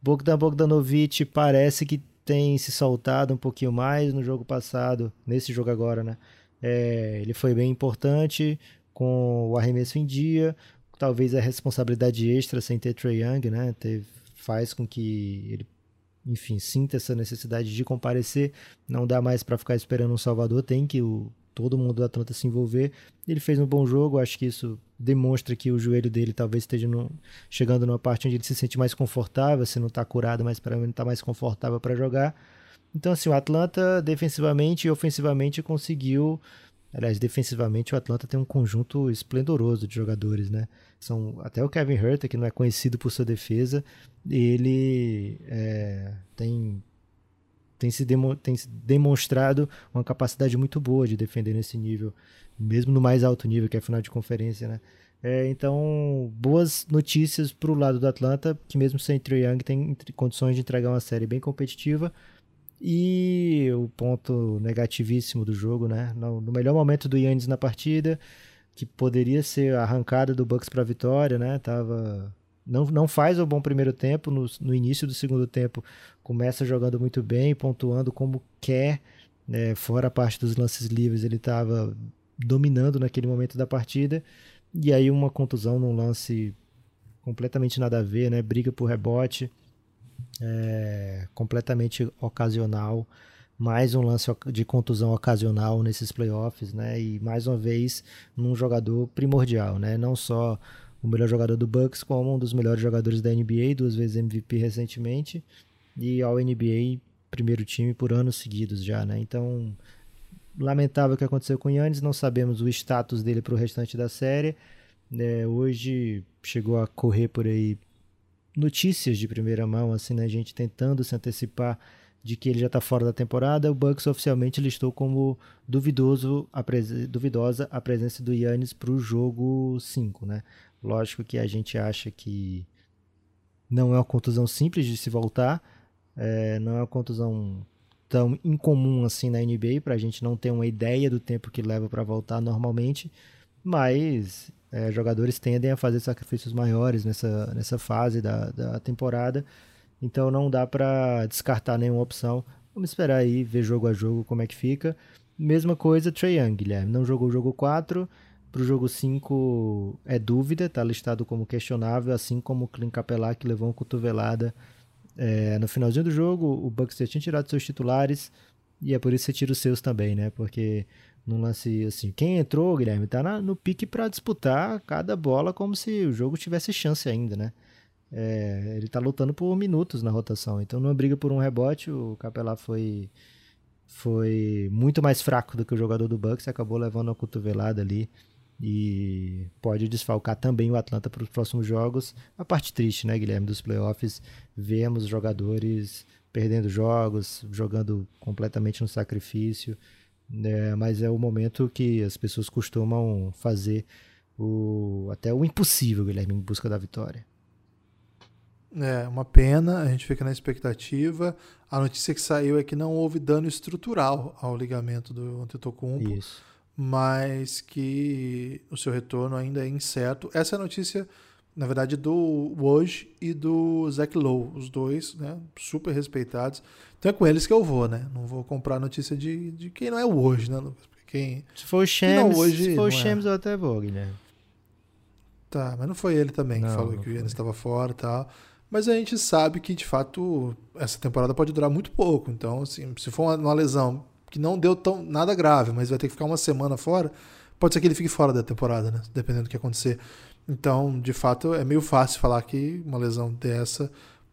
Bogdan Bogdanovic parece que tem se soltado um pouquinho mais no jogo passado, nesse jogo agora, né? É, ele foi bem importante com o arremesso em dia, talvez a responsabilidade extra sem ter Trey Young, né? Teve, faz com que ele enfim, sinta essa necessidade de comparecer, não dá mais para ficar esperando um Salvador, tem que o, todo mundo do Atlanta se envolver. Ele fez um bom jogo, acho que isso demonstra que o joelho dele talvez esteja no, chegando numa parte onde ele se sente mais confortável, se não está curado, mas para mim está mais confortável para jogar. Então, assim, o Atlanta defensivamente e ofensivamente conseguiu. Aliás, defensivamente o Atlanta tem um conjunto esplendoroso de jogadores, né? São, até o Kevin Herter, que não é conhecido por sua defesa, ele é, tem tem se, demo, tem se demonstrado uma capacidade muito boa de defender nesse nível, mesmo no mais alto nível, que é final de conferência, né? É, então, boas notícias para o lado do Atlanta, que mesmo sem Trae Young tem condições de entregar uma série bem competitiva. E o ponto negativíssimo do jogo, né? No, no melhor momento do Yannis na partida, que poderia ser a arrancada do Bucks para a vitória, né? Tava não, não faz o bom primeiro tempo, no, no início do segundo tempo começa jogando muito bem, pontuando como quer, né? fora a parte dos lances livres, ele estava dominando naquele momento da partida, e aí uma contusão num lance completamente nada a ver, né? briga por rebote, é, completamente ocasional, mais um lance de contusão ocasional nesses playoffs, né? E mais uma vez num jogador primordial, né? Não só o melhor jogador do Bucks, como um dos melhores jogadores da NBA, duas vezes MVP recentemente, e ao NBA primeiro time por anos seguidos já, né? Então, lamentável o que aconteceu com o Yannis, não sabemos o status dele para o restante da série. É, hoje chegou a correr por aí notícias de primeira mão, assim, né? A gente tentando se antecipar de que ele já está fora da temporada, o Bucks oficialmente listou como duvidoso a duvidosa a presença do Yannis para o jogo 5, né? Lógico que a gente acha que não é uma contusão simples de se voltar, é, não é uma contusão tão incomum assim na NBA, para a gente não ter uma ideia do tempo que leva para voltar normalmente, mas é, jogadores tendem a fazer sacrifícios maiores nessa, nessa fase da, da temporada, então não dá para descartar nenhuma opção. Vamos esperar aí, ver jogo a jogo como é que fica. Mesma coisa, Trey Young, Guilherme, não jogou o jogo 4, para o jogo 5 é dúvida, está listado como questionável, assim como o Clint Capelá, que levou uma cotovelada é, no finalzinho do jogo. O Bucks já tinha tirado seus titulares e é por isso que você tira os seus também, né? Porque num lance assim, quem entrou, Guilherme, tá na, no pique para disputar cada bola como se o jogo tivesse chance ainda, né? É, ele tá lutando por minutos na rotação, então numa briga por um rebote, o Capelá foi foi muito mais fraco do que o jogador do Bucks acabou levando uma cotovelada ali e pode desfalcar também o Atlanta para os próximos jogos. A parte triste, né, Guilherme, dos playoffs, vemos jogadores perdendo jogos, jogando completamente no sacrifício, né, mas é o momento que as pessoas costumam fazer o, até o impossível, Guilherme, em busca da vitória. É, uma pena, a gente fica na expectativa. A notícia que saiu é que não houve dano estrutural ao ligamento do Antetokounmpo. Isso mas que o seu retorno ainda é incerto. Essa é a notícia, na verdade, do Woj e do Zach Lowe, os dois, né, super respeitados. Então é com eles que eu vou, né? Não vou comprar notícia de, de quem não é o Woj, né, Quem, se for o Shams, hoje, se for o. Shams, é. eu até vou, Guilherme. Tá, mas não foi ele também não, que falou que o Yannis estava fora e tal. Mas a gente sabe que, de fato, essa temporada pode durar muito pouco. Então, assim, se for uma, uma lesão que não deu tão, nada grave, mas vai ter que ficar uma semana fora, pode ser que ele fique fora da temporada, né? Dependendo do que acontecer. Então, de fato, é meio fácil falar que uma lesão dessa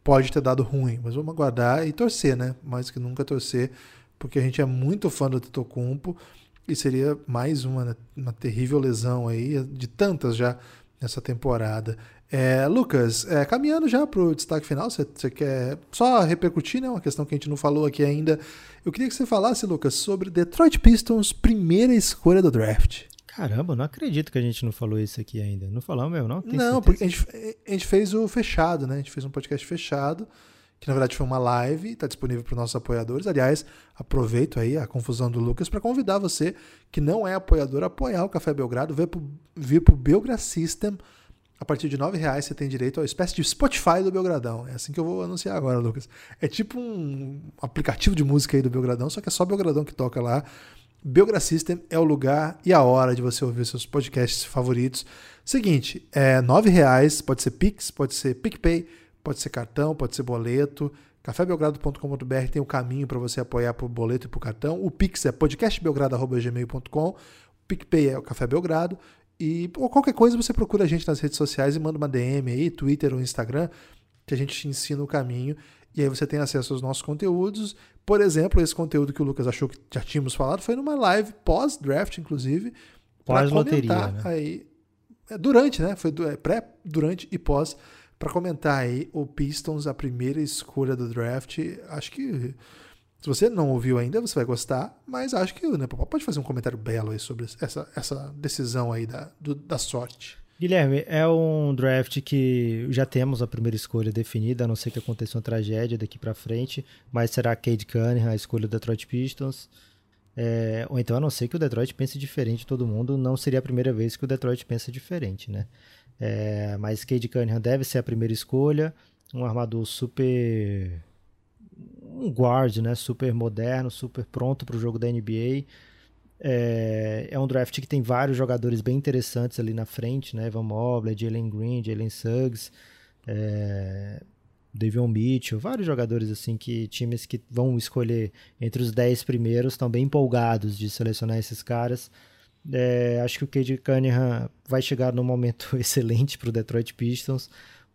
pode ter dado ruim, mas vamos aguardar e torcer, né? Mais que nunca torcer, porque a gente é muito fã do Totocumpo e seria mais uma, né? uma terrível lesão aí, de tantas já nessa temporada. É, Lucas, é, caminhando já para o destaque final, você quer só repercutir, né? Uma questão que a gente não falou aqui ainda. Eu queria que você falasse, Lucas, sobre Detroit Pistons, primeira escolha do draft. Caramba, não acredito que a gente não falou isso aqui ainda. Não falamos mesmo, não? Tem não, certeza? porque a gente, a gente, fez o fechado, né? A gente fez um podcast fechado, que na verdade foi uma live, está disponível para os nossos apoiadores. Aliás, aproveito aí a confusão do Lucas para convidar você que não é apoiador a apoiar o Café Belgrado, vir para o Belgra System a partir de R$ reais você tem direito a uma espécie de Spotify do Belgradão. É assim que eu vou anunciar agora, Lucas. É tipo um aplicativo de música aí do Belgradão, só que é só Belgradão que toca lá. Belgra System é o lugar e a hora de você ouvir seus podcasts favoritos. Seguinte, é R$ reais, pode ser Pix, pode ser PicPay, pode ser cartão, pode ser boleto. cafébelgrado.com.br tem o um caminho para você apoiar por boleto e por cartão. O Pix é podcastbelgrado.gmail.com. PicPay é o Café Belgrado e ou qualquer coisa você procura a gente nas redes sociais e manda uma DM aí, Twitter ou Instagram, que a gente te ensina o caminho. E aí você tem acesso aos nossos conteúdos. Por exemplo, esse conteúdo que o Lucas achou que já tínhamos falado foi numa live pós-draft, inclusive. Pós-loteria. Né? Aí, é, durante, né? Foi é, pré, durante e pós. Para comentar aí o Pistons, a primeira escolha do draft. Acho que Se você não ouviu ainda, você vai gostar, mas acho que o Nepopop pode fazer um comentário belo aí sobre essa, essa decisão aí da, do, da sorte. Guilherme, é um draft que já temos a primeira escolha definida, a não ser que aconteça uma tragédia daqui para frente, mas será Cade Cunningham a escolha do Detroit Pistons. É, ou então, a não ser que o Detroit pense diferente de todo mundo, não seria a primeira vez que o Detroit pensa diferente, né? É, mas Cade Cunningham deve ser a primeira escolha, um armador super um guard, né? Super moderno, super pronto para o jogo da NBA. É, é, um draft que tem vários jogadores bem interessantes ali na frente, né? Evan Mobley, Jalen Green, Jalen Suggs, é, Davion Mitchell, vários jogadores assim que times que vão escolher entre os 10 primeiros estão bem empolgados de selecionar esses caras. É, acho que o Cade Cunningham vai chegar num momento excelente para o Detroit Pistons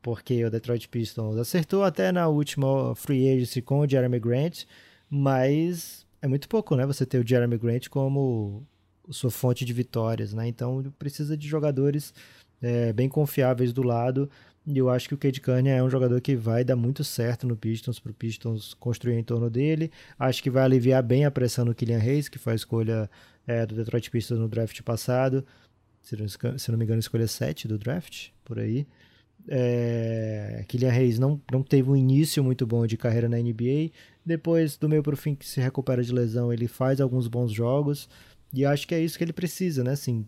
porque o Detroit Pistons acertou até na última free agency com o Jeremy Grant, mas é muito pouco, né? Você ter o Jeremy Grant como sua fonte de vitórias, né? Então precisa de jogadores é, bem confiáveis do lado. E eu acho que o Cade Cunningham é um jogador que vai dar muito certo no Pistons, para o Pistons construir em torno dele. Acho que vai aliviar bem a pressão no Killian Hayes, que foi a escolha é, do Detroit Pistons no draft passado. Se não, se não me engano, escolha 7 do draft, por aí. É, Kylian Reis não, não teve um início muito bom de carreira na NBA. Depois, do meio para o fim, que se recupera de lesão, ele faz alguns bons jogos. E acho que é isso que ele precisa, né? Assim,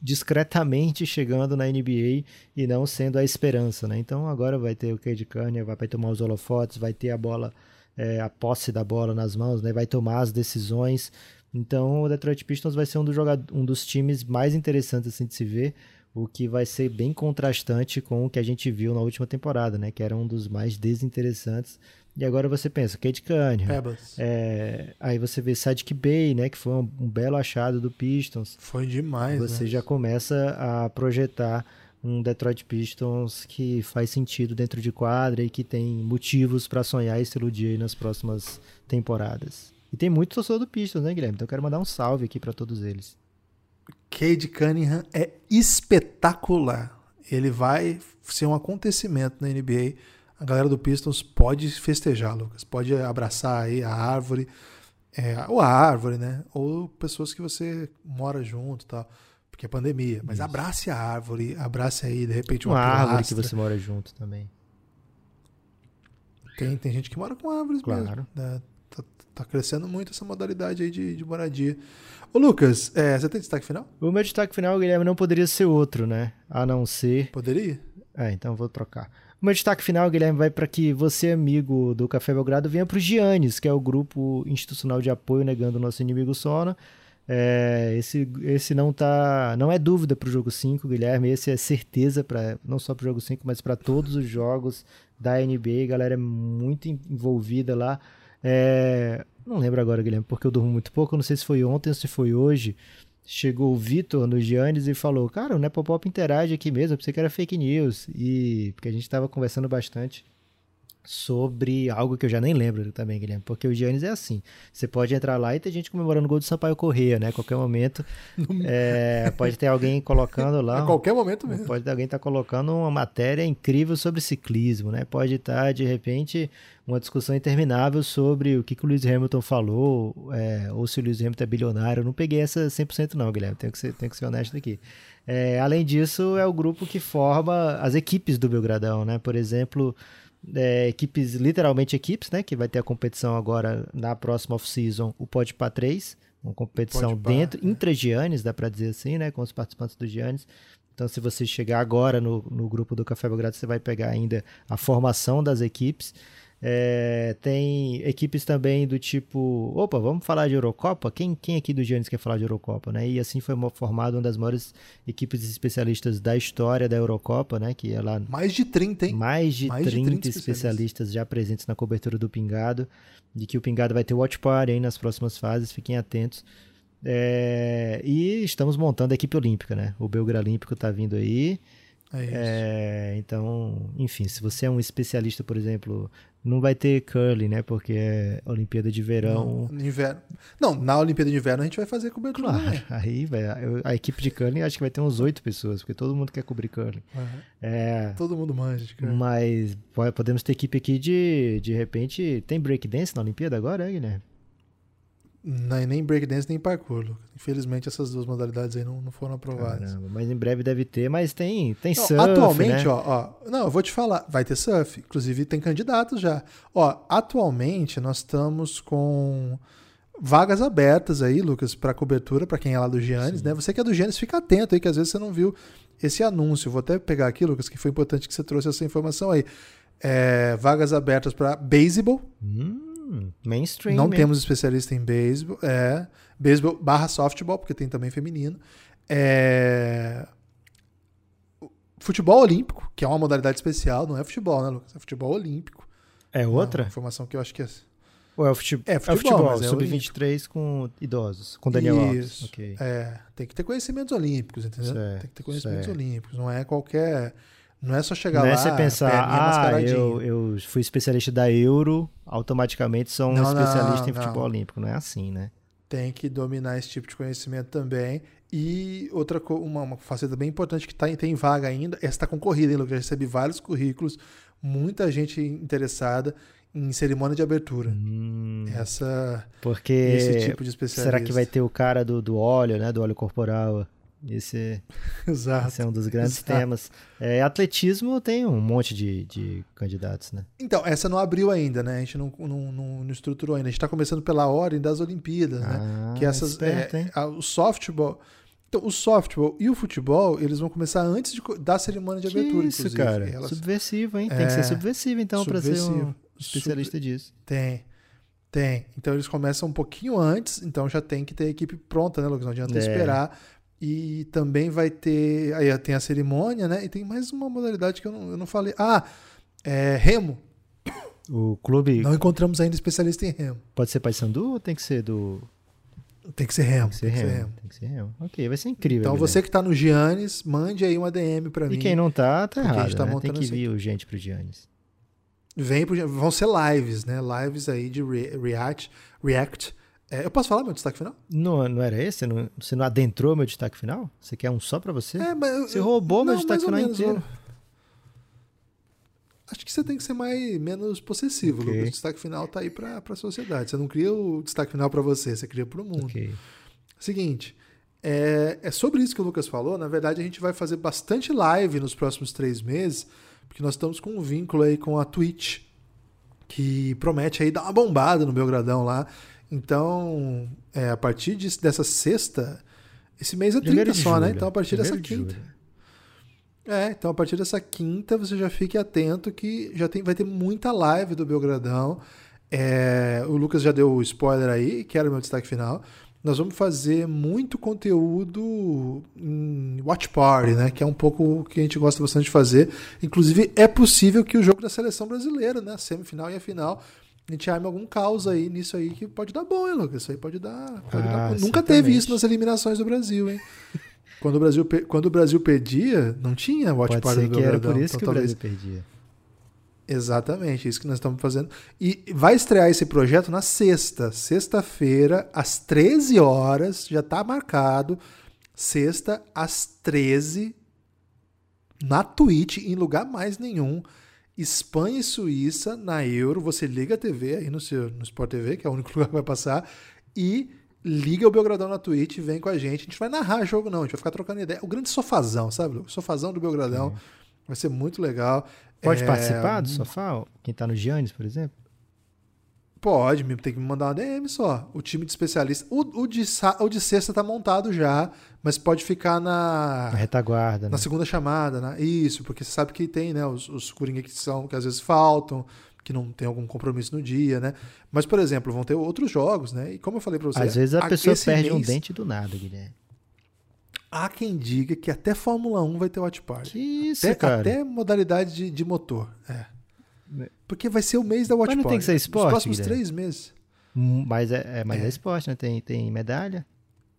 discretamente chegando na NBA e não sendo a esperança, né? Então agora vai ter o Cade Cunningham, vai tomar os holofotes, vai ter a bola, é, a posse da bola nas mãos, né? Vai tomar as decisões. Então o Detroit Pistons vai ser um, do um dos times mais interessantes assim, de se ver o que vai ser bem contrastante com o que a gente viu na última temporada, né? Que era um dos mais desinteressantes. E agora você pensa, Kate Cunningham. É, aí você vê Sadiq Bay, né? Que foi um, um, belo achado do Pistons. Foi demais, Você né? já começa a projetar um Detroit Pistons que faz sentido dentro de quadra e que tem motivos para sonhar e se iludir aí nas próximas temporadas. E tem muito torcedor do Pistons, né, Guilherme? Então eu quero mandar um salve aqui para todos eles. Cade Cunningham é espetacular. Ele vai ser um acontecimento na NBA. A galera do Pistons pode festejar, Lucas. Pode abraçar aí a árvore. É, ou a árvore, né? Ou pessoas que você mora junto tal. Porque é pandemia. Mas Isso. abrace a árvore, abrace aí, de repente, uma, uma árvore que você mora junto também. Tem, tem gente que mora com árvores claro. mesmo. Né? Tá, tá, crescendo muito essa modalidade aí de, de moradia. Ô Lucas, é, você tem destaque final? O meu destaque final, Guilherme, não poderia ser outro, né? A não ser. Poderia? É, então vou trocar. O meu destaque final, Guilherme, vai para que você, amigo do Café Belgrado, venha para o Giannis, que é o grupo institucional de apoio negando o nosso inimigo sono. É, esse, esse não tá, não é dúvida para o jogo 5, Guilherme. Esse é certeza para não só para o jogo 5, mas para todos os jogos da NBA. A galera é muito envolvida lá. É, não lembro agora, Guilherme, porque eu durmo muito pouco. não sei se foi ontem ou se foi hoje. Chegou o Vitor no Giannis e falou: Cara, o Nepopop interage aqui mesmo. Eu pensei que era fake news. E porque a gente estava conversando bastante sobre algo que eu já nem lembro também, Guilherme, porque o Giannis é assim. Você pode entrar lá e ter gente comemorando o gol do Sampaio Correia, né? A qualquer momento. é, pode ter alguém colocando lá. A qualquer momento mesmo. Pode ter alguém estar tá colocando uma matéria incrível sobre ciclismo, né? Pode estar, tá, de repente, uma discussão interminável sobre o que, que o Lewis Hamilton falou, é, ou se o Lewis Hamilton é bilionário. Eu não peguei essa 100% não, Guilherme. Tenho que ser, tenho que ser honesto aqui. É, além disso, é o grupo que forma as equipes do Belgradão, né? Por exemplo é, equipes, literalmente equipes, né? Que vai ter a competição agora na próxima off-season, o Podpah 3, uma competição dentro, é. intra-Giannis, dá para dizer assim, né? Com os participantes do Giannis. Então, se você chegar agora no, no grupo do Café Belgrado, você vai pegar ainda a formação das equipes. É, tem equipes também do tipo, opa, vamos falar de Eurocopa? Quem, quem aqui do Giannis quer falar de Eurocopa, né? E assim foi formada uma das maiores equipes especialistas da história da Eurocopa, né? Que é lá mais de 30, hein? Mais de, mais 30, de 30 especialistas. especialistas já presentes na cobertura do Pingado, de que o Pingado vai ter watch party aí nas próximas fases, fiquem atentos. É, e estamos montando a equipe olímpica, né? O Belgra Olímpico está vindo aí. É isso. É, então, enfim, se você é um especialista, por exemplo, não vai ter curling, né? Porque é Olimpíada de Verão. Não, no inverno. Não, na Olimpíada de Inverno a gente vai fazer cobertura. Claro, aí vai, eu- a equipe de curling acho que vai ter uns oito pessoas, porque todo mundo quer cobrir curling. Uhum. É, Todo mundo manja de curling. mas po- podemos ter equipe aqui de, de repente, tem breakdance na Olimpíada agora, é, Guilherme? Não, nem breakdance nem parkour. Lucas. Infelizmente essas duas modalidades aí não, não foram aprovadas. Caramba, mas em breve deve ter, mas tem, tem Não, surf, atualmente, né? ó, ó, não, eu vou te falar, vai ter surf, inclusive tem candidatos já. Ó, atualmente nós estamos com vagas abertas aí, Lucas, para cobertura para quem é lá do Giannis, né? Você que é do Giannis, fica atento aí que às vezes você não viu esse anúncio. Vou até pegar aqui, Lucas, que foi importante que você trouxe essa informação aí. É, vagas abertas para beisebol. Hum, mainstream, Não hein? temos especialista em beisebol. É, beisebol barra softball, porque tem também feminino. É, futebol olímpico, que é uma modalidade especial, não é futebol, né, Lucas? É futebol olímpico. É outra? Uma informação que eu acho que é. Ou é o futebol? É futebol, é sub-23 com idosos, com Daniel Alves. Isso. Ok. É, tem que ter conhecimentos olímpicos, entendeu? Certo, tem que ter conhecimentos certo. olímpicos. Não é qualquer. Não é só chegar Não lá. é você pensar, ah, eu, eu fui especialista da Euro, automaticamente sou um Não, não, especialista em não. futebol olímpico. Não é assim, né? tem que dominar esse tipo de conhecimento também. E outra uma, uma faceta bem importante que tá, em- tem vaga ainda, essa está concorrida, hein, Lucas? Eu recebi vários currículos, muita gente interessada em cerimônia de abertura. Hum, Essa, porque esse tipo de especialista. será que vai ter o cara do, do óleo, né? Do óleo corporal? Esse, esse é um dos grandes Exato. temas. É, atletismo tem um monte de, de candidatos, né? Então, essa não abriu ainda, né? A gente não, não, não, não estruturou ainda. A gente está começando pela ordem das Olimpíadas, né? Ah, que essas esperto, é, a- o softball então o softball e o futebol eles vão começar antes de, da cerimônia de Que abertura isso, inclusive. cara. Elas- Subversivo, hein? Tem É, que ser subversivo, então, pra ser um especialista disso. tem tem então eles começam um pouquinho antes então já tem que ter a equipe pronta né Lucas não adianta É. esperar e também vai ter aí tem a cerimônia né e tem mais uma modalidade que eu não, eu não falei ah é, remo O clube não encontramos ainda especialista em remo pode ser Paysandu ou tem que ser do. tem que ser remo Tem que ser remo. Tem que ser remo. Ok, vai ser incrível. então você que tá no Giannis mande aí uma DM para mim E quem não tá, tá Porque a errado. gente tá né? Tem que vir urgente pro Giannis. Vem pro, vão ser lives, né? Lives aí de re- React. React. É, eu posso falar meu destaque final? Não, não era esse? Você não, você não adentrou meu destaque final? Você quer um só pra você? É, mas Você eu- roubou meu não, destaque mais ou final menos, inteiro. eu- Acho que você tem que ser mais, menos possessivo, Ok. Lucas. O destaque final tá aí pra, pra sociedade. Você não cria o destaque final pra você, você cria pro mundo. Ok. Seguinte, é, é sobre isso que o Lucas falou. Na verdade, a gente vai fazer bastante live nos próximos três meses, porque nós estamos com um vínculo aí com a Twitch, que promete aí dar uma bombada no Belgradão lá. Então, é, a partir de- dessa sexta, esse mês é 30 Primeiro de só, né? Então, a partir dessa Primeiro de quinta. julho. É, então a partir dessa quinta você já fique atento que já tem, vai ter muita live do Belgradão. É, o Lucas já deu o spoiler aí, que era o meu destaque final. Nós vamos fazer muito conteúdo em Watch Party, né? Que é um pouco o que a gente gosta bastante de fazer. Inclusive, é possível que o jogo da seleção brasileira, né? A semifinal e a final, a gente arme algum caos aí nisso aí que pode dar bom, hein, Lucas? Isso aí pode dar. Pode Ah, dar. Nunca certamente. teve isso nas eliminações do Brasil, hein? Quando o Brasil, quando o Brasil perdia, não tinha Watch Pode Party ser no que era por isso Então, que o talvez- Brasil perdia. Exatamente, isso que nós estamos fazendo. E vai estrear esse projeto na sexta, sexta-feira, às 13 horas, já está marcado. Sexta, às 13, na Twitch, em lugar mais nenhum. Espanha e Suíça na Euro. Você liga a TV aí no seu no Sport TV, que é o único lugar que vai passar, e liga o Belgradão na Twitch, vem com a gente. A gente vai narrar jogo, não, a gente vai ficar trocando ideia. O grande sofazão, sabe? O sofazão do Belgradão. Vai ser muito legal. Pode É, participar do sofá? Quem tá no Giannis, por exemplo? Pode, tem que me mandar uma DM só. O time de especialista. O, o, de, o de sexta tá montado já, mas pode ficar na, Na retaguarda, né? na segunda chamada, né? Isso, porque você sabe que tem, né? Os, os Coringa que são, que às vezes faltam, que não tem algum compromisso no dia, né? Mas, por exemplo, vão ter outros jogos, né? E como eu falei pra você. Às vezes a pessoa perde um mês, dente do nada, Guilherme. Há quem diga que até Fórmula 1 vai ter Watch Party. Que isso, Até, cara. até modalidade de, de motor. É. Porque vai ser o mês da Watch Mas não Party. tem que ser esporte, próximos Guilherme? três meses. Hum, Mas é, é, mas é. É. esporte, né? Tem, tem medalha.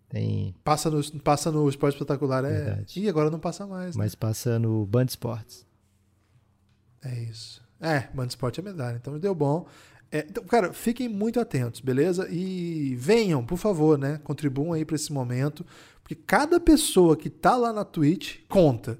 Tem, Passa no, passa no Esporte Espetacular, é. Verdade. E agora não passa mais. né? mas passa no Band Esportes. É isso. É, Band Esporte é medalha, então deu bom. É, então, cara, fiquem muito atentos, beleza? E venham, por favor, né? Contribuam aí pra esse momento, porque cada pessoa que tá lá na Twitch conta.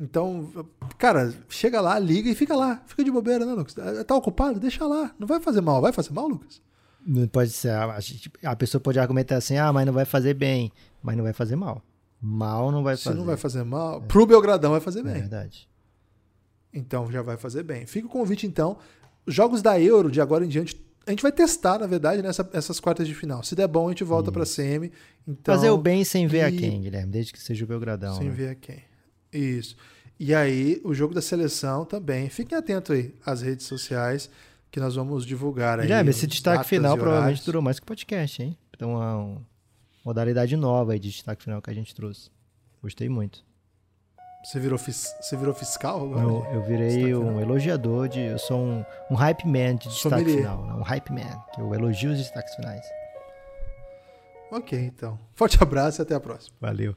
Então, cara, chega lá, liga e fica lá. Fica de bobeira, né, Lucas? Tá ocupado? Deixa lá. Não vai fazer mal. Vai fazer mal, Lucas? Não pode ser. A, a gente- a pessoa pode argumentar assim, ah, mas não vai fazer bem. Mas não vai fazer mal. Mal não vai Se fazer. não vai fazer mal, pro Belgradão vai fazer É bem. verdade. Então já vai fazer bem. Fica o convite, então. Jogos da Euro, de agora em diante, a gente vai testar, na verdade, nessa, essas quartas de final. Se der bom, a gente volta pra CM. Então, fazer o bem sem ver a e- quem, Guilherme? Desde que seja o Belgradão. Sem né? ver quem. Isso. E aí, o jogo da seleção também. Fiquem atentos aí às redes sociais que nós vamos divulgar aí. Guilherme, esse destaque final provavelmente durou mais que o podcast, hein? Então é uma modalidade nova aí de destaque final que a gente trouxe. Gostei muito. Você virou, fis- você virou fiscal agora? Eu, eu virei um final. elogiador de. Eu sou um, um hype man de destaque Sommelier. final. Né? Um hype man, que eu elogio os destaques finais. Ok, então. Forte abraço e até a próxima. Valeu.